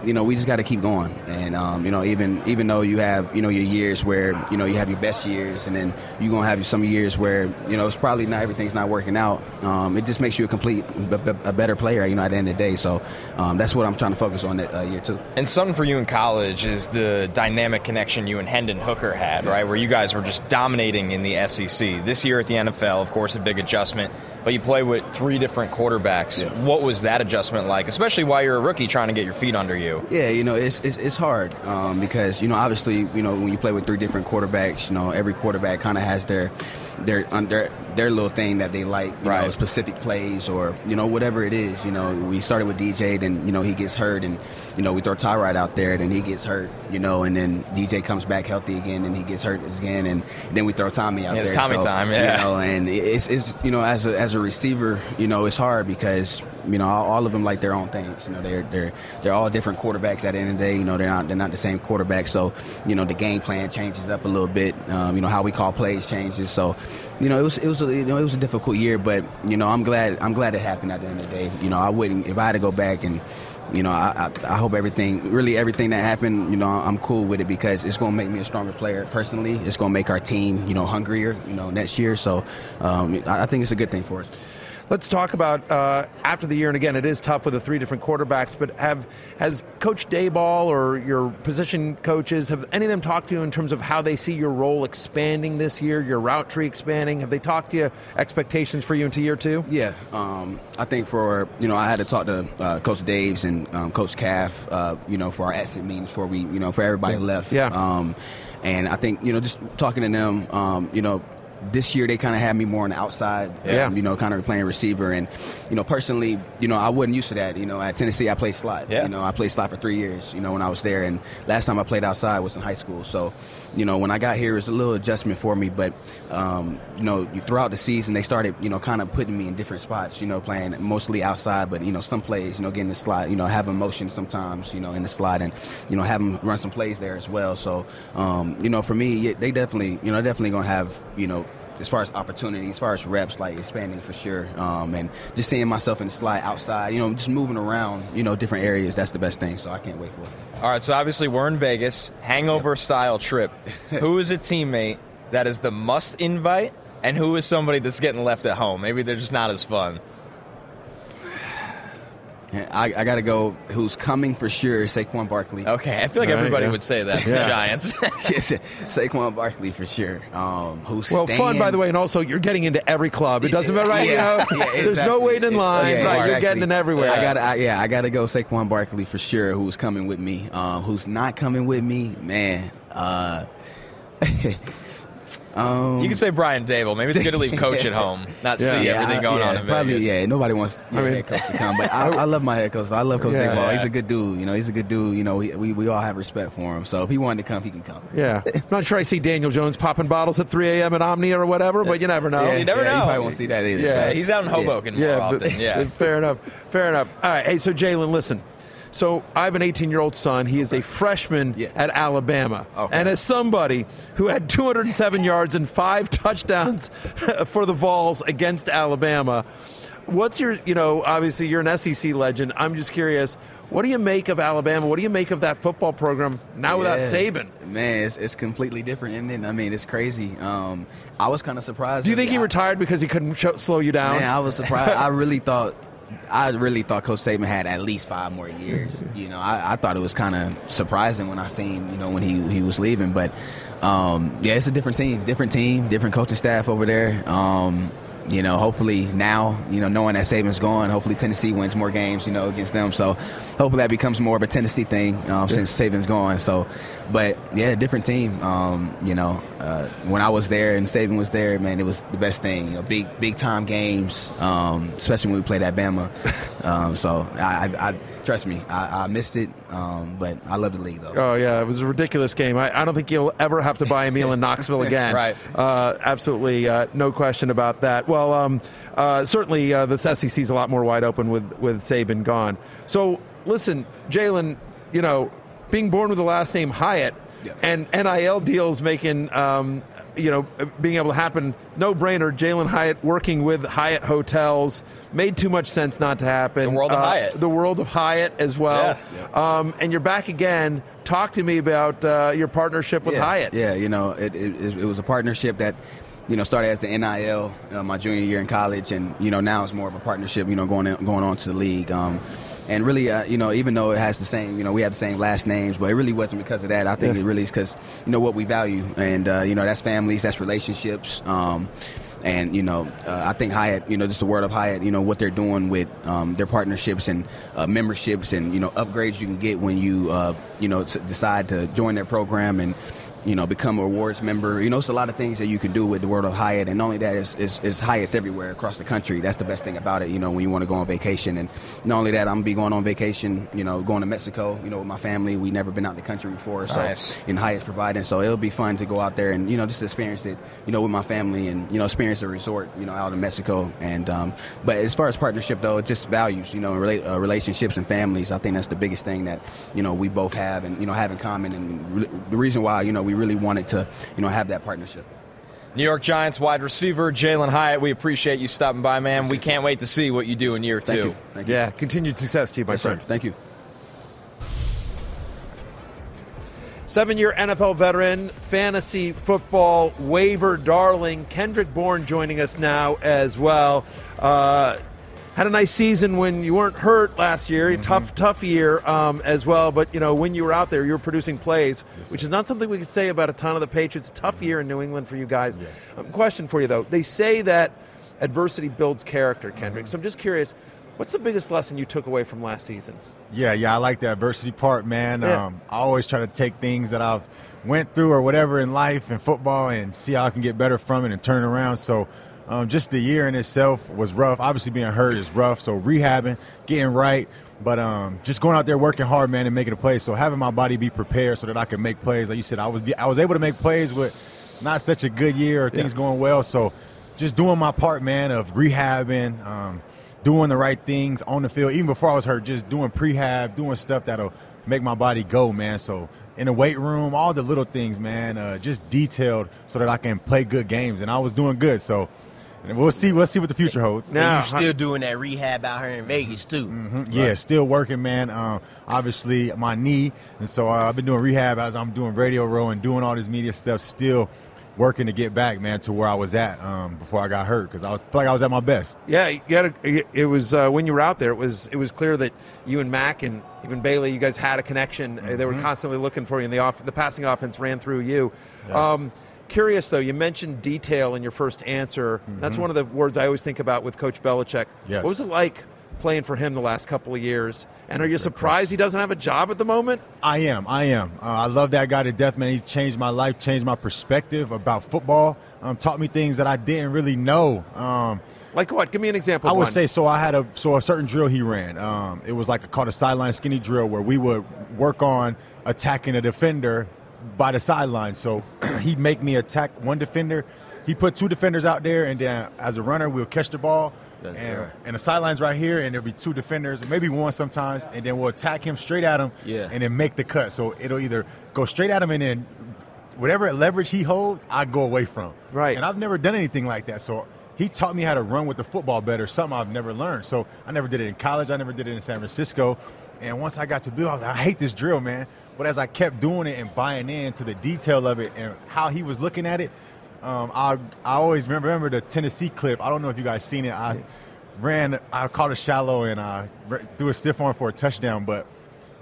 you know, we just got to keep going. And um, you know, even even though you have you know your years where you know you have your best years, and then you're gonna have some years where you know it's probably not everything's not working out. Um, it just makes you a complete, b- b- a better player. You know, at the end of the day. So um, that's what I'm trying to focus on that uh, year too.
And something for you in college is the dynamic connection you and Hendon Hooker had, right? Where you guys were just dominating in the SEC. This year at the NFL, of course, a big adjustment. But you play with three different quarterbacks. What was that adjustment like, especially while you're a rookie trying to get your feet under you?
Yeah, you know, it's it's, it's hard um, because you know, obviously, you know, when you play with three different quarterbacks, you know, every quarterback kind of has their their their their little thing that they like, you know, specific plays or you know whatever it is. You know, we started with DJ, then you know he gets hurt, and you know we throw Tyrod out there, then he gets hurt, you know, and then DJ comes back healthy again, and he gets hurt again, and then we throw Tommy out
Yeah,
there.
it's Tommy
So,
time, yeah.
You know, and it's it's you know as a as a receiver, you know, it's hard because you know all, all of them like their own things. You know, they're they're they're all different quarterbacks. At the end of the day, you know, they're not they're not the same quarterback. So you know, the game plan changes up a little bit. Um, you know, how we call plays changes. So you know, it was it was a, you know it was a difficult year, but you know, I'm glad I'm glad it happened at the end of the day. You know, I wouldn't if I had to go back and. You know, I, I, hope everything, really everything that happened, you know, I'm cool with it because it's going to make me a stronger player personally. It's going to make our team, you know, hungrier, you know, next year. So um, I think it's a good thing for us.
Let's talk about uh, after the year, and again, it is tough with the three different quarterbacks. But have has Coach Daboll or your position coaches have any of them talked to you in terms of how they see your role expanding this year, your route tree expanding? Have they talked to you expectations for you into year two?
Yeah, um, I think for you know I had to talk to uh, Coach Daves and um, Coach Calf, uh, you know, for our exit meetings before we, you know, for everybody left.
Yeah.
Um, and I think you know just talking to them, um, you know. This year they kind of had me more on the outside,
Yeah.
um, you know, kind of playing receiver, and you know, personally, you know, I wasn't used to that. You know, at Tennessee I played slot.
Yeah.
You know, I played slot for three years. You know, when I was there, and last time I played outside was in high school. So, you know, when I got here, it was a little adjustment for me. But, um, you know, throughout the season, they started, you know, kind of putting me in different spots. You know, playing mostly outside, but you know, some plays, you know, getting the slot. You know, having motion sometimes, you know, in the slot, and you know, having run some plays there as well. So, um, you know, for me, they definitely, you know, definitely gonna have, you know. As far as opportunities, as far as reps, like expanding for sure, um, and just seeing myself in the slot outside, you know, just moving around, you know, different areas. That's the best thing. So I can't wait for it.
All right, so obviously we're in Vegas, hangover style trip. who is a teammate that is the must invite, and who is somebody that's getting left at home? Maybe they're just not as fun.
I, I got to go. Who's coming for sure? Saquon Barkley.
Okay, I feel like
All right,
everybody
yeah.
would say that. The Giants.
yes, Saquon Barkley for sure. Um, who's
Well,
staying?
fun by the way, and also you're getting into every club. It doesn't matter, right?
Yeah,
you know,
yeah,
there's no waiting in line.
Yeah,
right, you're getting in everywhere.
I got, I, yeah, I got to go Saquon Barkley for sure. Who's coming with me? Um, who's not coming with me? Man, uh, Um,
You can say Brian Daboll. Maybe it's good to leave coach at home, not see everything
I-
going
yeah,
on in
probably,
Vegas.
Yeah, nobody wants your
I mean-
head coach to come, but I, I love my head coach. I love Coach
Yeah.
Daboll. He's a good dude. You know, he's a good dude. You know, we, we, we all have respect for him. So if he wanted to come, he can come.
Yeah, I'm not sure I see Daniel Jones popping bottles at 3 a.m. at Omnia or whatever, but you never know.
Yeah,
You never
yeah,
know.
You probably won't see that either.
Yeah.
Yeah, he's out in Hoboken more
yeah,
often.
but-
yeah.
fair enough. Fair enough. All right. Hey, so Jalin, listen. So I have an 18 year old son. He is a freshman
Yeah.
at Alabama,
Okay.
and as somebody who had 207 yards and five touchdowns for the Vols against Alabama, what's your? You know, obviously you're an SEC legend. I'm just curious. What do you make of Alabama? What do you make of that football program now without Saban?
Man, it's, it's completely different. And then, I mean, it's crazy. Um, I was kind of surprised.
Do you think he
I-
retired because he couldn't show, slow you down?
Man, I was surprised. I really thought, I really thought Coach Saban had at least five more years. You know, I, I thought it was kind of surprising when I seen, you know, when he he was leaving. But um, yeah, it's a different team, different team, different coaching staff over there. Um, you know, hopefully now, you know, knowing that Saban's gone, hopefully Tennessee wins more games, you know, against them. So hopefully that becomes more of a Tennessee thing um, since Saban's gone. So, but yeah, a different team. Um, you know, uh, when I was there and Saban was there, man, it was the best thing. You know, big big time games, um, especially when we played at Bama. um, so I, I, I trust me, I, I missed it, um, but I love the league though.
Oh yeah, it was a ridiculous game. I, I don't think you'll ever have to buy a meal in Knoxville again.
Right.
Uh, absolutely, uh, no question about that. Well, um, uh, certainly uh, the SEC is a lot more wide open with with Saban gone. So listen, Jalin, you know, being born with the last name Hyatt
Yeah.
and NIL deals making. Um, you know, being able to happen, no brainer. Jalin Hyatt working with Hyatt Hotels made too much sense not to happen.
The world of
Uh,
Hyatt.
The world of Hyatt as well. Um, and you're back again. Talk to me about uh, your partnership with
yeah,
Hyatt.
Yeah, you know, it, it, it was a partnership that, you know, started as the NIL uh, my junior year in college, and you know now it's more of a partnership. You know, going in, going on to the league. Um, and really, uh, you know, even though it has the same, you know, we have the same last names, but it really wasn't because of that. I think
Yeah.
it really is because, you know, what we value, and uh, you know, that's families, that's relationships. Um, and you know, uh, I think Hyatt, you know, just the word of Hyatt, you know, what they're doing with um, their partnerships and uh, memberships and you know upgrades you can get when you uh, you know s- decide to join their program and you know become a rewards member. You know, it's a lot of things that you can do with the word of Hyatt, and not only that, it's, it's, it's Hyatt's everywhere across the country. That's the best thing about it. You know, when you want to go on vacation, and not only that, I'm gonna be going on vacation. You know, going to Mexico. You know, with my family. We never been out the country before, so
Nice.
and Hyatt's providing. So it'll be fun to go out there and you know just experience it, you know, with my family and you know experience a resort, you know, out in Mexico. And um, but as far as partnership though, it's just values, you know, rela- uh, relationships and families. I think that's the biggest thing that you know we both have and you know have in common, and re- the reason why you know we really wanted to you know have that partnership.
New York Giants wide receiver Jalin Hyatt. We appreciate you stopping by, man. We can't wait to see what you do in year
Thank
two.
you. Thank you.
Yeah, continued success to you, my
Yes, sir.
friend.
Thank you.
Seven year NFL veteran, fantasy football waiver darling, Kendrick Bourne joining us now as well. Uh, had a nice season when you weren't hurt last year. Tough, tough year um, as well. But you know, when you were out there, you were producing plays, which is not something we could say about a ton of the Patriots. Tough year in New England for you guys. Um, question for you though: They say that adversity builds character, Kendrick. So I'm just curious, what's the biggest lesson you took away from last season?
Yeah, yeah, I like the adversity part, man.
Yeah.
Um, I always try to take things that I've went through or whatever in life and football and see how I can get better from it and turn around. So um, just the year in itself was rough. Obviously, being hurt is rough. So rehabbing, getting right, but um, just going out there working hard, man, and making a play. So having my body be prepared so that I can make plays. Like you said, I was I was able to make plays with not such a good year or things going well. So just doing my part, man, of rehabbing. Um, doing the right things on the field, even before I was hurt, just doing prehab, doing stuff that'll make my body go, man. So in the weight room, all the little things, man, uh, just detailed so that I can play good games. And I was doing good. So and we'll see. We'll see what the future holds.
And you still doing that rehab out here in Vegas too.
Mhm. Yeah, still working, man. Um, obviously, my knee, and so I've been doing rehab as I'm doing radio row and doing all this media stuff. Still working to get back, man, to where I was at um, before I got hurt because I was feel like I was at my best.
Yeah, you had a, it was uh, when you were out there. It was it was clear that you and Mac and even Bailey, you guys had a connection. Uh, They were
Mhm.
constantly looking for you, and the off, the passing offense ran through you.
Yes.
Um, curious though, you mentioned detail in your first answer. That's
Mhm.
one of the words I always think about with Coach Belichick.
Yes.
What was it like playing for him the last couple of years. And are you surprised he doesn't have a job at the moment?
I am. I am. Uh, I love that guy to death, man. He changed my life, changed my perspective about football, um, taught me things that I didn't really know. Um,
like what? Give me an example.
I would
one.
say so. I had a so a certain drill he ran. Um, it was like a, called a sideline skinny drill where we would work on attacking a defender by the sideline. So he'd make me attack one defender. He put two defenders out there, and then as a runner, we'll catch the ball.
That's
and,
right.
and the sideline's right here, and there'll be two defenders, maybe one sometimes, and then we'll attack him straight at him,
Yeah.
and then make the cut. So it'll either go straight at him, and then whatever leverage he holds, I go away from.
Right.
And I've never done anything like that. So he taught me how to run with the football better, something I've never learned. So I never did it in college. I never did it in San Francisco. And once I got to Bill, I was like, I hate this drill, man. But as I kept doing it and buying into the detail of it and how he was looking at it, um, I I always remember, remember the Tennessee clip. I don't know if you guys seen it. I ran, I caught a shallow and I threw a stiff arm for a touchdown, but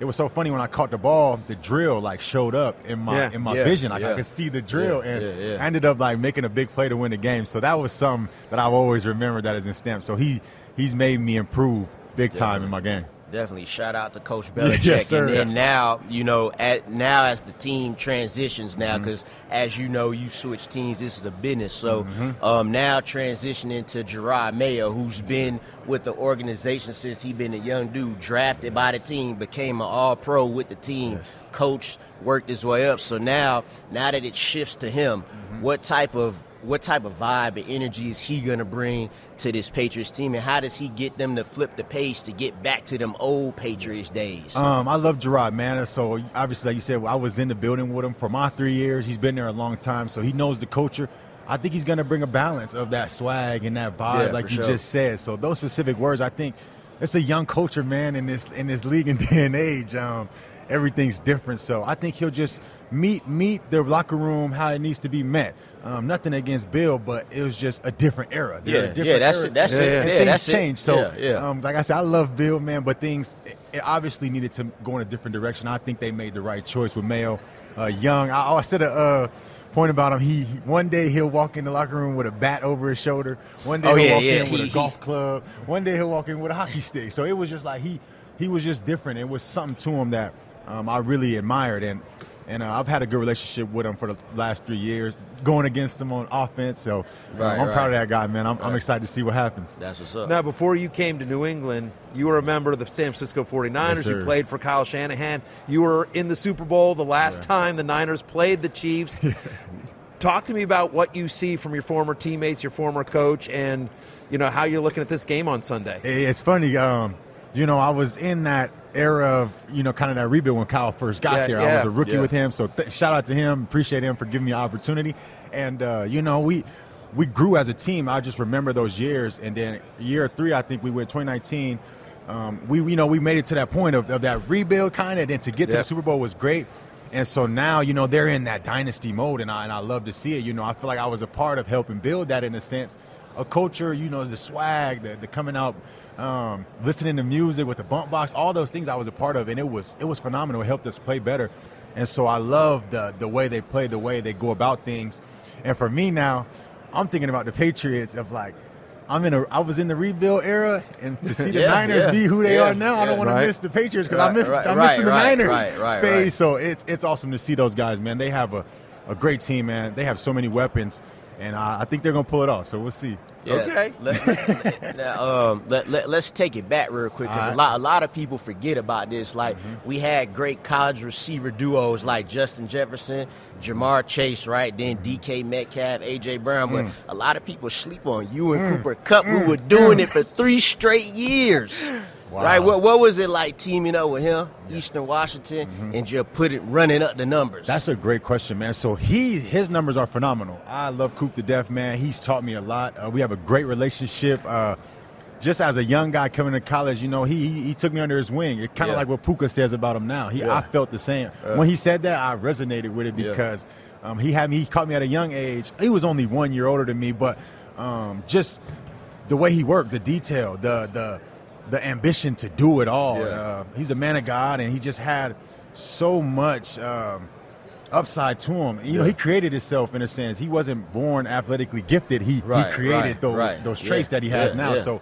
it was so funny when I caught the ball, the drill like showed up in my
Yeah.
in my
Yeah,
vision. Like. I could see the drill, and. I ended up like making a big play to win the game. So that was something that I've always remembered that is in stamp. So he he's made me improve big time in my game.
Definitely shout out to Coach Belichick.
yes,
and then now, you know, at now as the team transitions now,
Mm-hmm.
because as you know, you switch teams. This is a business. So
Mm-hmm.
um, now transitioning to Jerod Mayo, who's been with the organization since he been a young dude, drafted by the team, became an All Pro with the team, coach, worked his way up. So now, now that it shifts to him,
Mm-hmm.
what type of what type of vibe and energy is he gonna bring to this Patriots team, and how does he get them to flip the page to get back to them old Patriots days?
Um, I love Jerod, man. So obviously, like you said, I was in the building with him for my three years. He's been there a long time, so he knows the culture. I think he's going to bring a balance of that swag and that vibe,
Yeah,
like you
sure.
just said. So those specific words, I think it's a young culture, man, in this in this league and day and age. Um, everything's different, so I think he'll just meet meet the locker room how it needs to be met. Um, nothing against Bill, but it was just a different era. There
Yeah,
different
yeah, that's
eras,
it, that's
and
it, yeah,
things
that's it.
So,
Yeah, yeah.
Um, like I said, I love Bill, man, but things it, it obviously needed to go in a different direction. I think they made the right choice with Mayo, uh, young. I, I said a uh, point about him. He, he one day he'll walk in the locker room with a bat over his shoulder. One day
Oh,
he'll
yeah,
walk
yeah,
in with
he-
a golf club. One day he'll walk in with a hockey stick. So it was just like he he was just different. It was something to him that um, I really admired and. And uh, I've had a good relationship with him for the last three years, going against him on offense. So
Right,
I'm
right.
proud of that guy, man. I'm, I'm excited to see what happens.
That's what's up.
Now, before you came to New England, you were a member of the San Francisco 49ers.
Yes,
you played for Kyle Shanahan. You were in the Super Bowl the last time the Niners played the Chiefs. Talk to me about what you see from your former teammates, your former coach, and you know how you're looking at this game on Sunday.
It's funny, um, you know, I was in that era of, you know, kind of that rebuild when Kyle first got
Yeah,
there. I was a rookie
yeah.
with him, so th- shout out to him. Appreciate him for giving me an opportunity. And uh, you know, we we grew as a team. I just remember those years, and then year three, I think we went 2019. Um, we you know we made it to that point of, of that rebuild kind of, and to get to the Super Bowl was great. And so now, you know, they're in that dynasty mode, and I, and I love to see it. You know, I feel like I was a part of helping build that in a sense. A culture, you know, the swag, the, the coming out, um, listening to music with the bump box, all those things I was a part of, and it was it was phenomenal. It helped us play better. And so I love the the way they play, the way they go about things. And for me now, I'm thinking about the Patriots of like, I'm in a I was in the rebuild era, and to see the
Yeah,
Niners
yeah,
be who they
yeah,
are now, I don't want
Right.
to miss the Patriots because I miss,
right,
I'm
right,
missing the
right,
Niners
right, right,
phase.
right.
So it's it's awesome to see those guys, man. They have a, a great team, man. They have so many weapons, and I think they're gonna pull it off. So we'll see.
Yeah,
Okay.
Let, let- now, um, let, let, us take it back real quick because
All
a lot a lot of people forget about this. Like mm-hmm. we had great college receiver duos like Justin Jefferson, Ja'Marr Chase, right? Then DK Metcalf, AJ Brown. But mm. a lot of people sleep on you and mm. Cooper Kupp, who mm. were doing it for three straight years. Right? What, what was it like teaming up with him, Eastern Washington, and just put it running up the numbers?
That's a great question, man. So he his numbers are phenomenal. I love Coop to death, man. He's taught me a lot. Uh, we have a great relationship. Uh, just as a young guy coming to college, you know, he he, he took me under his wing. It kind of
Yeah.
like what Puka says about him now. He
Yeah.
I felt the same
Yeah.
when he said that. I resonated with it
Yeah.
because um, he had me. He caught me at a young age. He was only one year older than me, but um, just the way he worked, the detail, the the the ambition to do it all.
Yeah.
Uh, he's a man of God, and he just had so much um, upside to him. You know, he created himself in a sense. He wasn't born athletically gifted. He
Right,
he created
right,
those
right.
those traits
Yeah,
that he has
yeah,
now.
yeah.
So.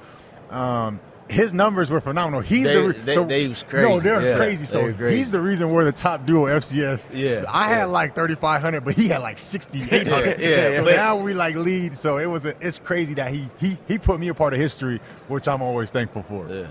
Um, his numbers were phenomenal. He's
They-
the re-
they-
so,
they was
No, they're
Yeah,
crazy.
they
So
were crazy.
he's the reason we're the top duo FCS.
Yeah,
I
yeah.
had like 3,500, but he had like 6,800.
Yeah, yeah,
so
but-
now we like lead. So it was a, it's crazy that he he he put me a part of history, which I'm always thankful for.
Yeah.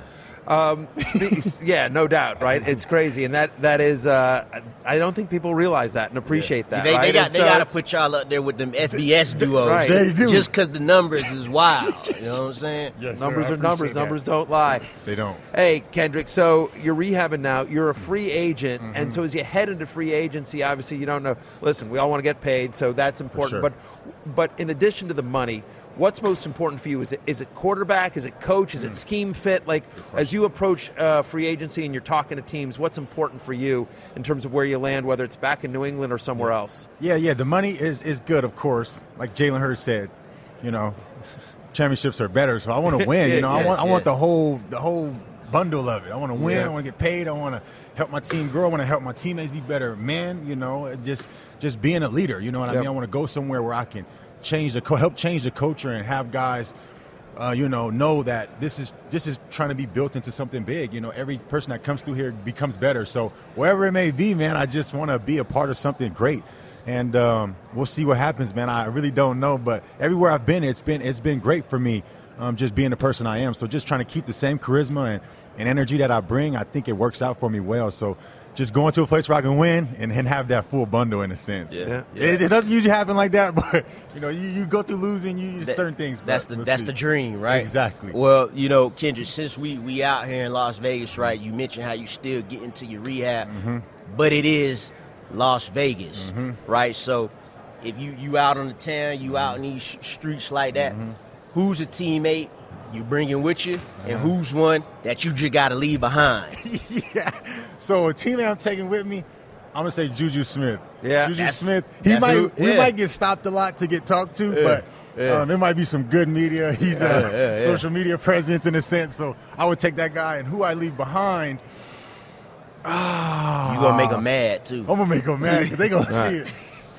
Um, yeah, no doubt, right? It's crazy, and that that is. Uh, I don't think people realize that and appreciate that.
They,
right?
they got
And
they
so
got to put y'all up there with them FBS duos.
Right. They do.
Just because the numbers is wild. You know what I'm saying?
Yes,
numbers
I
are numbers.
that.
Numbers don't lie.
They don't.
Hey, Kendrick. So you're rehabbing now. You're a free agent,
Mm-hmm.
and so as you head into free agency, obviously you don't know. Listen, we all want to get paid, so that's important.
sure.
But but in addition to the money. What's most important for you? Is it is it quarterback? Is it coach? Is it scheme fit? Like as you approach uh, free agency and you're talking to teams, what's important for you in terms of where you land, whether it's back in New England or somewhere else?
Yeah, yeah. The money is is good, of course. Like Jalen Hurts said, you know, championships are better. So I want to win. You know, I
Yes,
want I want the whole the whole bundle of it. I want to win.
Yeah.
I want to get paid. I want to help my team grow. I want to help my teammates be better. Man, you know, just just being a leader. You know what I mean? I want to go somewhere where I can change the help change the culture and have guys. Uh, you know, know that this is this is trying to be built into something big. You know, every person that comes through here becomes better. So wherever it may be, man, I just want to be a part of something great and um, we'll see what happens, man. I really don't know, but everywhere I've been, it's been it's been great for me. Um, just being the person I am. So just trying to keep the same charisma and, and energy that I bring, I think it works out for me well. So just going to a place where I can win and, and have that full bundle in a sense.
Yeah, yeah.
It, it doesn't usually happen like that, but you know, you, you go through losing, you you
That-
certain things. but
That's the
we'll
that's
see.
the dream, right?
Exactly.
Well, you know, Kendrick, since we we out here in Las Vegas, right? You mentioned how you still get into your rehab,
Mm-hmm.
but it is Las Vegas, right? So if you you out on the town, you out in these sh- streets like that,
Mm-hmm.
who's a teammate you bringing with you, and
Uh-huh.
who's one that you just got to leave behind?
yeah. So a teammate I'm taking with me, I'm gonna say Juju Smith.
Yeah.
Juju
That's-
Smith. He
that's
might
who-
we might get stopped a lot to get talked to,
Yeah,
but
yeah.
Um, there might be some good media. He's a
Yeah, yeah, yeah.
social media presence in a sense. So I would take that guy, and who I leave behind. Ah,
You gonna make them mad too.
I'm gonna make them mad because they gonna
Right.
see it.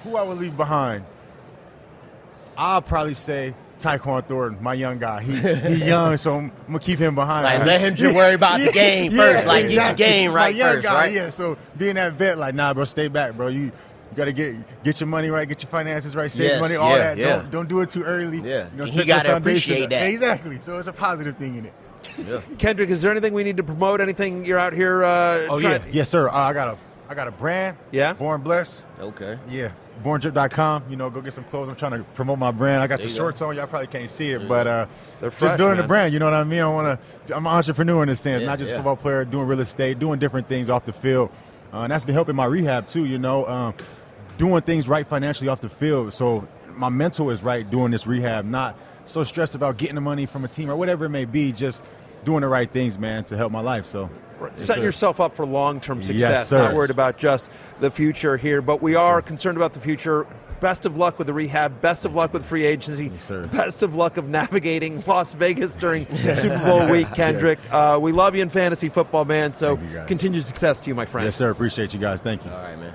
Who I would leave behind? I'll probably say Tyquan Thornton, my young guy. He he young, so I'm, I'm gonna keep him behind.
Like,
So-
let him just worry about the game first. Like, get your game
My
right
young
first,
guy,
right?
Yeah. So being that vet, like, nah, bro, stay back, bro. You. You gotta get get your money right, get your finances right, save
Yes,
money, all
yeah,
that.
yeah.
Don't don't do it too early.
Yeah.
you know,
he
set your
gotta
foundation
appreciate that.
Exactly. So it's a positive thing in it.
Kendrick, is there anything we need to promote? Anything you're out here? Uh,
Oh
trying-
yeah, yes sir. Uh, I got a I got a brand.
Yeah.
Born Bless.
Okay.
Yeah. BornDrip.com. You know, go get some clothes. I'm trying to promote my brand. I got
There
the
you go.
shorts on. Y'all probably can't see it, but uh,
They're
just
fresh,
building the
man.
brand. You know what I mean? I want to. I'm an entrepreneur in a sense,
Yeah,
not just
yeah.
football player. Doing real estate, doing different things off the field, uh, and that's been helping my rehab too. You know, um, doing things right financially off the field. So my mental is right doing this rehab. Not so stressed about getting the money from a team or whatever it may be. Just doing the right things, man, to help my life. So. Yes,
setting yourself up for long-term
Yes,
success.
sir.
not worried about just the future here, but we are concerned about the future. Best of luck with the rehab. Best of luck with free agency.
sir.
Best of luck of navigating Las Vegas during Super Bowl week, Kendrick. Uh, we love you in fantasy football, man. So
Thank you, guys.
continued success to you, my friend.
Yes, sir. Appreciate you guys. Thank you.
All right, man.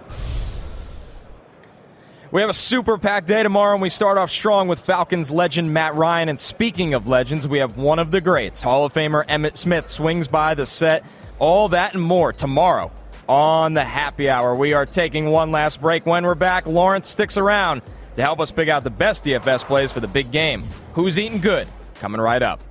We have a super packed day tomorrow, and we start off strong with Falcons legend Matt Ryan. And speaking of legends, we have one of the greats, Hall of Famer Emmitt Smith, swings by the set. All that and more tomorrow on the happy hour. We are taking one last break. When we're back, Lawrence sticks around to help us pick out the best DFS plays for the big game. Who's eating good? Coming right up.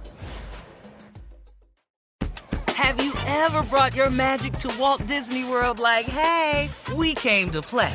Have you ever brought your magic to Walt Disney World like, hey, we came to play?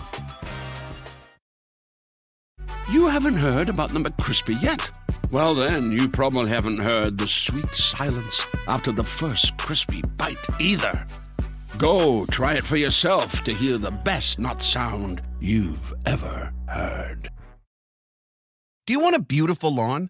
You haven't heard about the McCrispy yet? Well, then, you probably haven't heard the sweet silence after the first crispy bite either. Go try it for yourself to hear the best not sound you've ever heard.
Do you want a beautiful lawn?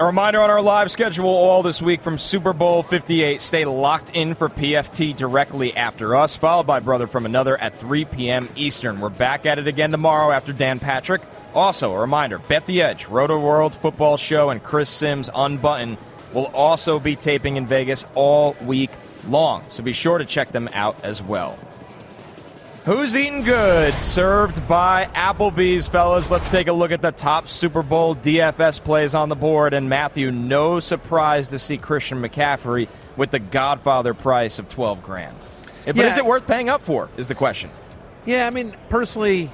A reminder on our live schedule all this week from Super Bowl 58. Stay locked in for PFT directly after us, followed by Brother from Another at 3 p.m. Eastern. We're back at it again tomorrow after Dan Patrick. Also, a reminder Bet the Edge, Rotoworld Football Show, and Chris Simms Unbutton will also be taping in Vegas all week long. So be sure to check them out as well. Who's eating good? Served by Applebee's, fellas. Let's take a look at the top Super Bowl DFS plays on the board. And Matthew, no surprise to see Christian McCaffrey with the Godfather price of twelve grand. Eh, but
Yeah.
is it worth paying up for? Is the question.
Yeah, I mean, personally,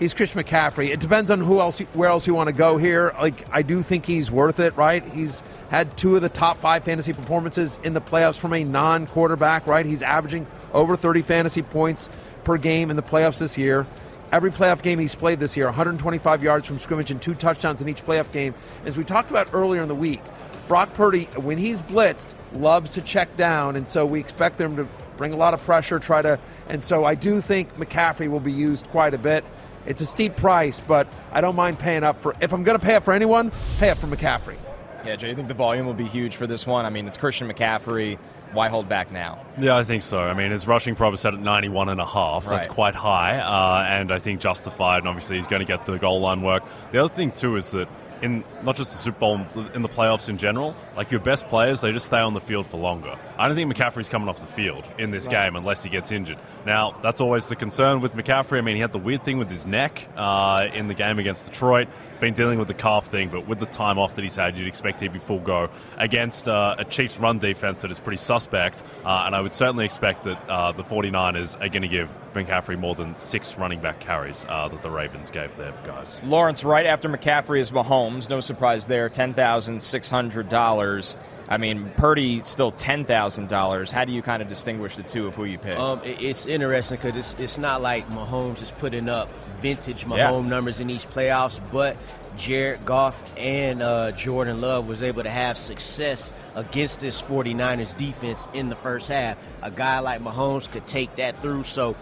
he's Chris McCaffrey. It depends on who else, where else you want to go here. Like, I do think he's worth it, right? He's had two of the top five fantasy performances in the playoffs from a non-quarterback, right? He's averaging over 30 fantasy points per game in the playoffs this year. Every playoff game he's played this year, 125 yards from scrimmage and two touchdowns in each playoff game. As we talked about earlier in the week, Brock Purdy, when he's blitzed, loves to check down, and so we expect them to bring a lot of pressure, try to, and so I do think McCaffrey will be used quite a bit. It's a steep price, but I don't mind paying up for. If I'm going to pay up for anyone, pay up for McCaffrey.
Yeah, Jay, I think the volume will be huge for this one? I mean, it's Christian McCaffrey. Why hold back now?
Yeah, I think so. I mean, his rushing prop is set at 91 and a half. That's quite high, uh, and I think justified. And obviously, he's going to get the goal line work. The other thing too is that in not just the Super Bowl, in the playoffs in general, like your best players, they just stay on the field for longer. I don't think McCaffrey's coming off the field in this
right.
game unless he gets injured. Now, that's always the concern with McCaffrey. I mean, he had the weird thing with his neck uh, in the game against Detroit. Been dealing with the calf thing, but with the time off that he's had, you'd expect he'd be full go against uh, a Chiefs run defense that is pretty suspect. Uh, and I would certainly expect that uh, the 49ers are going to give McCaffrey more than six running back carries uh, that the Ravens gave their guys.
Lawrence, right after McCaffrey is Mahomes. No surprise there. $10,600. I mean, Purdy still ten thousand dollars. How do you kind of distinguish the two of who you pick?
Um, it's interesting because it's, it's not like Mahomes is putting up vintage
Yeah.
Mahomes numbers in each playoffs, but Jared Goff and uh, Jordan Love was able to have success against this 49ers defense in the first half. A guy like Mahomes could take that through. So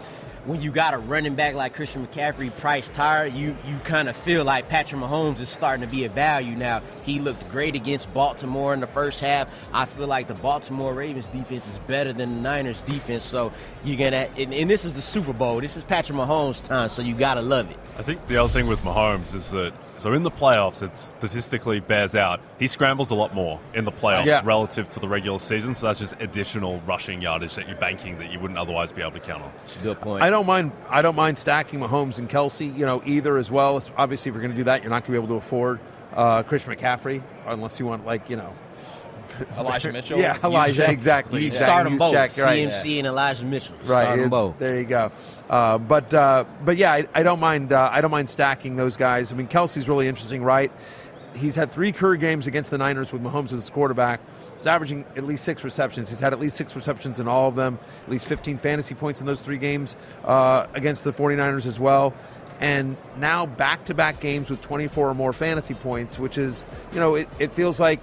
when you got a running back like Christian McCaffrey priced higher, you you kind of feel like Patrick Mahomes is starting to be a value now. He looked great against Baltimore in the first half. I feel like the Baltimore Ravens defense is better than the Niners defense. So you're gonna and, and this is the Super Bowl. This is Patrick Mahomes' time, so you gotta love it.
I think the other thing with Mahomes is that so in the playoffs, it statistically bears out he scrambles a lot more in the playoffs
Yeah.
relative to the regular season. So that's just additional rushing yardage that you're banking that you wouldn't otherwise be able to count on.
Good point.
I don't mind. I don't mind stacking Mahomes and Kelce. You know, either as well. It's- Obviously, if you're going to do that, you're not going to be able to afford uh, Christian McCaffrey unless you want, like, you know,
Elijah Mitchell.
Yeah, Elijah.
Use-
Exactly.
You
exactly.
start them both.
check, right.
CMC and Elijah Mitchell.
Right.
Start 'em
it-
both.
There you go. Uh, but uh, but yeah, I, I don't mind. Uh, I don't mind stacking those guys. I mean, Kelce's really interesting, right? He's had three career games against the Niners with Mahomes as his quarterback. He's averaging at least six receptions. He's had at least six receptions in all of them, at least 15 fantasy points in those three games uh, against the 49ers as well. And now back to back games with 24 or more fantasy points, which is, you know, it, it feels like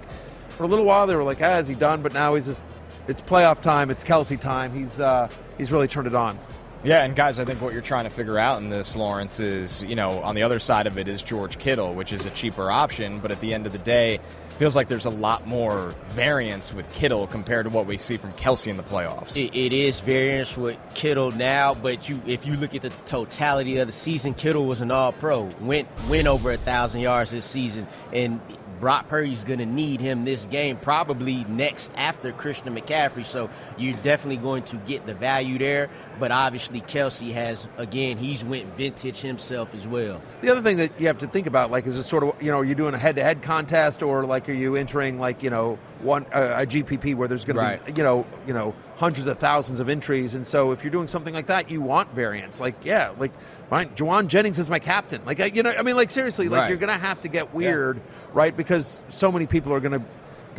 for a little while they were like, ah, is he done? But now he's just, it's playoff time. It's Kelce time. He's, uh, he's really turned it on.
Yeah, and guys, I think what you're trying to figure out in this, Lawrence, is you know on the other side of it is George Kittle, which is a cheaper option, but at the end of the day, feels like there's a lot more variance with Kittle compared to what we see from Kelce in the playoffs.
It, it is variance with Kittle now, but you if you look at the totality of the season, Kittle was an All Pro, went went over a thousand yards this season, and Brock Purdy's going to need him this game, probably next after Christian McCaffrey. So you're definitely going to get the value there. But obviously, Kelce has again, he's went vintage himself as well.
The other thing that you have to think about, like, is it sort of, you know, are you doing a head-to-head contest, or like, are you entering like, you know, one uh, a GPP where there's going
Right.
to be you know you know hundreds of thousands of entries, and so if you're doing something like that, you want variance. Like yeah, like fine, Jauan Jennings is my captain. Like I, you know, I mean, like seriously, like
Right.
you're going to have to get weird, right? Because so many people are going to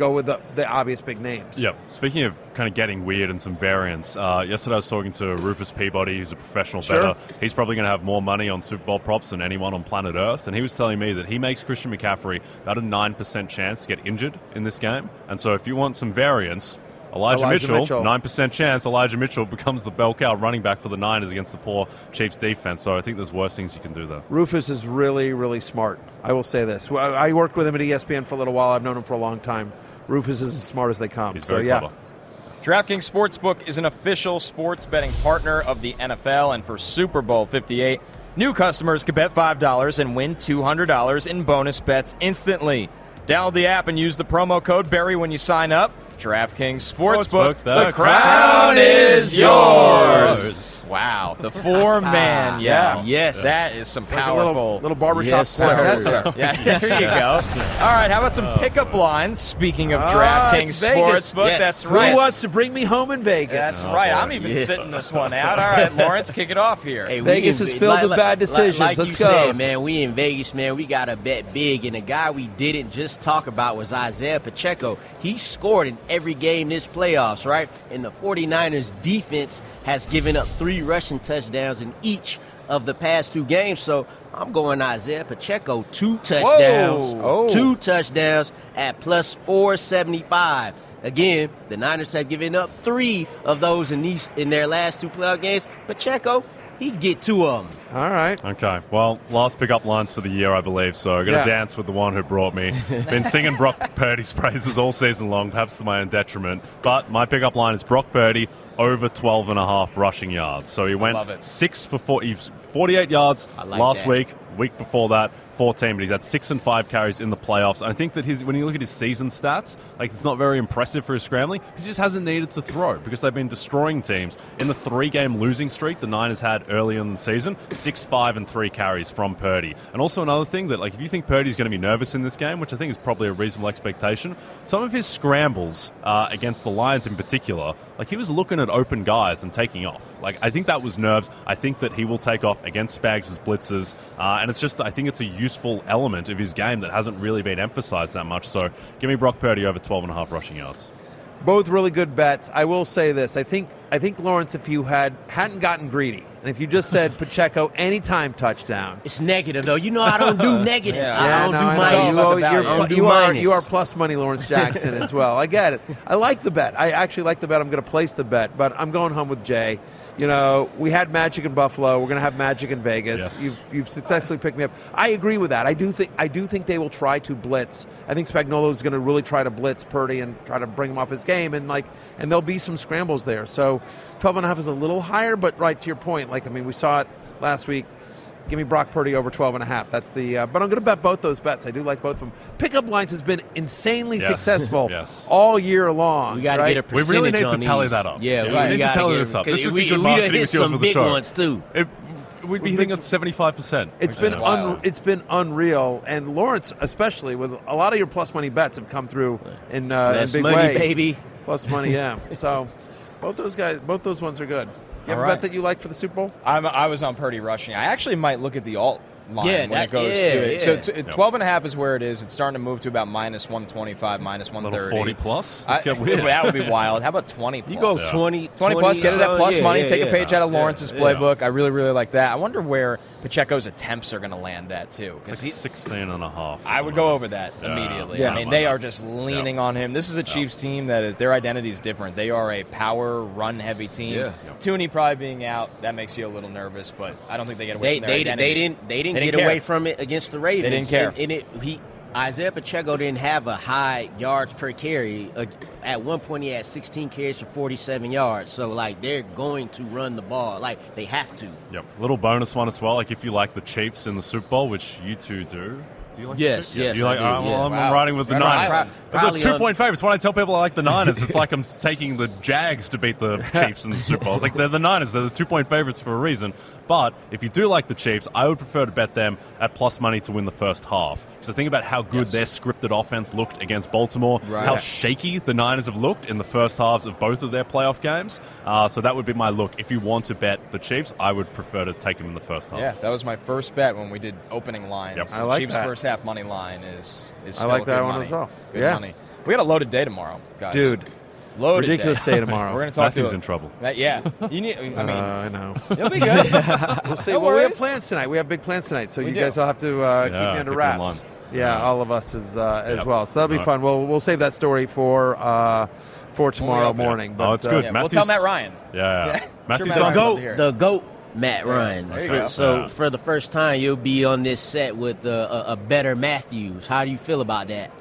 go with the, the obvious big names.
Yep. Speaking of kind of getting weird and some variants, uh, yesterday I was talking to Rufus Peabody, who's a professional
Sure.
bettor. He's probably going to have more money on Super Bowl props than anyone on planet Earth, and he was telling me that he makes Christian McCaffrey about a nine percent chance to get injured in this game. And so, if you want some variance. Elijah,
Elijah
Mitchell, nine percent chance. Elijah Mitchell becomes the bell cow running back for the Niners against the poor Chiefs defense. So I think there's worse things you can do there.
Rufus is really, really smart. I will say this. I worked with him at ESPN for a little while. I've known him for a long time. Rufus is as smart as they come.
He's
so
very
yeah.
clever. DraftKings Sportsbook is an official sports betting partner of the NFL, and for Super Bowl 58, new customers can bet $5 and win $200 in bonus bets instantly. Download the app and use the promo code Berry when you sign up. DraftKings Sportsbook,
Sportsbook,
the,
the
crown
crown
is
is
yours.
Yours.
Wow, the four man
Yeah.
yell.
Yes.
that is some
Like a
powerful
little, little barbershop
Yes, sir.
quartet there.
yeah, there you go. All right, how about some pickup lines? Speaking of
Ah,
DraftKings
it's Vegas.
Sportsbook,
Yes.
that's right.
Who wants to bring me home in Vegas?
That's
Oh,
right.
boy.
I'm even
Yeah.
sitting this one out. All right, Lawrence, kick it off here.
Hey,
Vegas
in-
is filled with bad decisions.
Like,
Let's
you
go.
Said, man, we in Vegas, man. We got to bet big, and the guy we didn't just talk about was Isiah Pacheco. He scored in every game this playoffs, right? And the 49ers defense has given up three rushing touchdowns in each of the past two games. So I'm going Isiah Pacheco, two touchdowns,
Oh.
two touchdowns at plus 475. Again, the Niners have given up three of those in these in their last two playoff games. Pacheco, he get two of them.
All right.
Okay, well, last pickup lines for the year, I believe. So I'm going to
Yeah.
dance with the one who brought me. Been singing Brock Purdy's praises all season long, perhaps to my own detriment. But my pickup line is Brock Purdy over 12 and a half rushing yards. So he went
Love it.
six for 40, 48 yards
I like
last
that.
week. Week before that, 14, but he's had six and five carries in the playoffs. And I think that his when you look at his season stats, like it's not very impressive for his scrambling. He just hasn't needed to throw because they've been destroying teams in the three-game losing streak the Niners had early in the season. Six, five, and three carries from Purdy. And also another thing that like if you think Purdy's going to be nervous in this game, which I think is probably a reasonable expectation, some of his scrambles uh, against the Lions in particular, like he was looking at open guys and taking off. Like I think that was nerves. I think that he will take off against Spags' blitzes, uh, and it's just I think it's a useful element of his game that hasn't really been emphasized that much. So give me Brock Purdy over 12 and a half rushing yards.
Both really good bets. I will say this. I think I think Lawrence, if you had hadn't gotten greedy, and if you just said Pacheco anytime touchdown,
It's negative though. You know I don't do negative.
Yeah.
I don't
no,
do
I know.
minus.
You, are- you're-
I don't do
you are you are plus money, Lawrence Jackson as well. I get it. I like the bet. I actually like the bet. I'm going to place the bet, but I'm going home with Jay. You know, we had Magic in Buffalo. We're going to have Magic in Vegas.
Yes.
You've, you've successfully picked me up. I agree with that. I do think I do think they will try to blitz. I think Spagnuolo is going to really try to blitz Purdy and try to bring him off his game, and like, and there'll be some scrambles there. So, 12 and a half is a little higher, but right to your point. Like, I mean, we saw it last week. Give me Brock Purdy over 12 and a half. That's the. Uh, but I'm going to bet both those bets. I do like both of them. Pickup lines has been insanely
Yes.
successful
Yes.
all year long.
We got to
right?
get a
We really need to tally
these.
that up.
Yeah,
Yeah,
we,
we need to tally
get-
this up.
because
This would
we,
be good
we done
marketing
hit
material
some
for the
big
show.
ones too.
It, we'd be hitting at 75 percent.
It's been un, it's been unreal, and Lawrence especially with a lot of your plus money bets have come through in, uh, in big
money,
ways.
baby.
Plus money, yeah. so both those guys, both those ones are good. You have
All
a
right.
bet that you like for the Super Bowl?
I'm, I was on Purdy rushing. I actually might look at the alt line
Yeah,
when
that-
it goes
yeah,
to it.
yeah.
So t- 12 and a half is where it is. It's starting to move to about minus 125, minus
Little
130.
40 plus.
I-
Let's get weird.
that would be wild. How about 20 plus?
You go
Yeah.
20,
20 plus, get it at plus
yeah,
money.
yeah,
take a
yeah.
page out of Lawrence's
yeah.
playbook. I really, really like that. I wonder where Pacheco's attempts are going to land at too.
It's
'cause
like
he-
16 and a half.
I would go over that
Yeah.
immediately.
Yeah.
I mean, they are just leaning on him. This is a Chiefs team that is their identity is different. They are a power run heavy team.
Yeah.
Toney probably being out that makes you a little nervous, but I don't think they get away
They,
from their
they,
identity.
they didn't they didn't
They didn't
away
care.
from it against the Ravens.
They didn't care.
And, and it, he Isiah Pacheco didn't have a high yards per carry. Uh, at one point, he had 16 carries for 47 yards. So like they're going to run the ball. Like they have to.
Yep. Little bonus one as well. Like if you like the Chiefs in the Super Bowl, which you two do, Do you like
Yes, yes,
You
I
like,
do,
all right, well,
yeah.
I'm,
Wow.
Riding with the
Right
Niners.
Island.
They're
Probably
two point favorite. It's When I tell people I like the Niners, it's like I'm taking the Jags to beat the Chiefs in the Super Bowl. It's like they're the Niners. They're the two point favorites for a reason. But if you do like the Chiefs, I would prefer to bet them at plus money to win the first half. So think about how good their scripted offense looked against Baltimore,
Right.
how shaky the Niners have looked in the first halves of both of their playoff games. Uh, so that would be my look. If you want to bet the Chiefs, I would prefer to take them in the first half.
Yeah, that was my first bet when we did opening lines.
Yep.
The
I like
Chiefs'
that.
first half money line is is
I
still
like that one
money.
as well.
Good
Yeah.
money. We got a loaded day tomorrow, guys.
Dude,
loaded
ridiculous day tomorrow.
We're going to talk
Matthew's
to
in trouble.
That- yeah, you need. I mean,
uh, I know.
You'll be good.
we'll see.
No
well, we have plans tonight. We have big plans tonight, so
We
you
do.
guys will have to uh, keep
Yeah,
me under
keep me in
wraps. Yeah,
Yeah.
all of us as uh, as
Yep.
well. So that'll be
All right.
fun. We'll we'll save that story for uh, for tomorrow
open.
morning.
oh, it's
uh,
good.
Yeah, we'll tell Matt Ryan.
Yeah, yeah.
Yeah.
Matthew's
Sure,
on
Matt Ryan's
goat.
The GOAT, Matt Ryan.
there you
For-
go.
so
Yeah.
for the first time, you'll be on this set with uh, a, a better Matthews. How do you feel about that?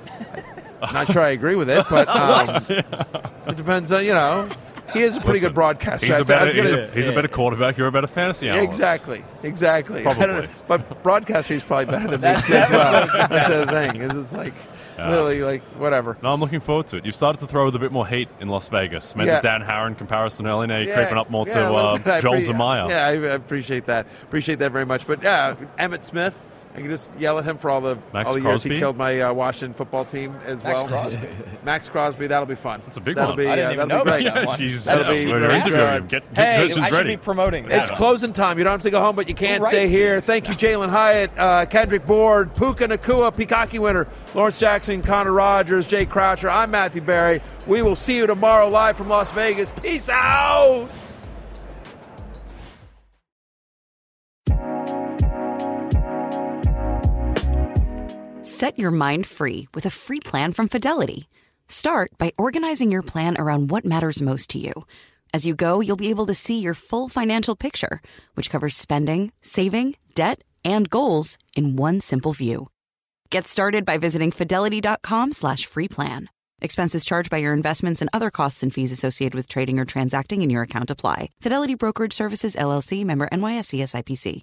Not sure I agree with it, but um, it depends on you know. He is a pretty
Listen,
good broadcaster.
He's
I-
a
I
better, he's,
gonna-
a, he's a better quarterback. You're a better fantasy analyst.
Exactly, exactly. I don't
Probably.
know, but broadcaster is probably better than me
That's-
as well.
that
That's the thing. Is it's like
Yeah.
literally like whatever.
No, I'm looking forward to it. You've started to throw with a bit more heat in Las Vegas. Made
Yeah.
the Dan Haren comparison earlier. Now you're
Yeah,
creeping up more
yeah,
to uh, Joel
appre-
Zumaya.
Yeah, I I appreciate that. Appreciate that very much. But yeah, Emmitt Smith. I can just yell at him for all the
Max
all the years he killed my uh, Washington football team as well.
Max
well.
Crosby.
Maxx Crosby. That'll be fun.
That's a big
that'll
one.
Be,
I didn't
uh,
even
that'll
know
be
about
great.
that one.
She's
That'll be
we're
very
interviewing
good.
him. Get, get
Hey,
I should
ready.
be promoting that.
It's closing time. You don't have to go home, but you can
Who
stay here.
these?
Thank you, Jalin Hyatt, uh, Kendrick Bourne, Puka Nacua, Pikaki winner, Lawrence Jackson, Connor Rogers, Jay Croucher. I'm Matthew Berry. We will see you tomorrow live from Las Vegas. Peace out.
Set your mind free with a free plan from Fidelity. Start by organizing your plan around what matters most to you. As you go, you'll be able to see your full financial picture, which covers spending, saving, debt, and goals in one simple view. Get started by visiting fidelity.com slash free plan. Expenses charged by your investments and other costs and fees associated with trading or transacting in your account apply. Fidelity Brokerage Services, LLC, member NYSE SIPC.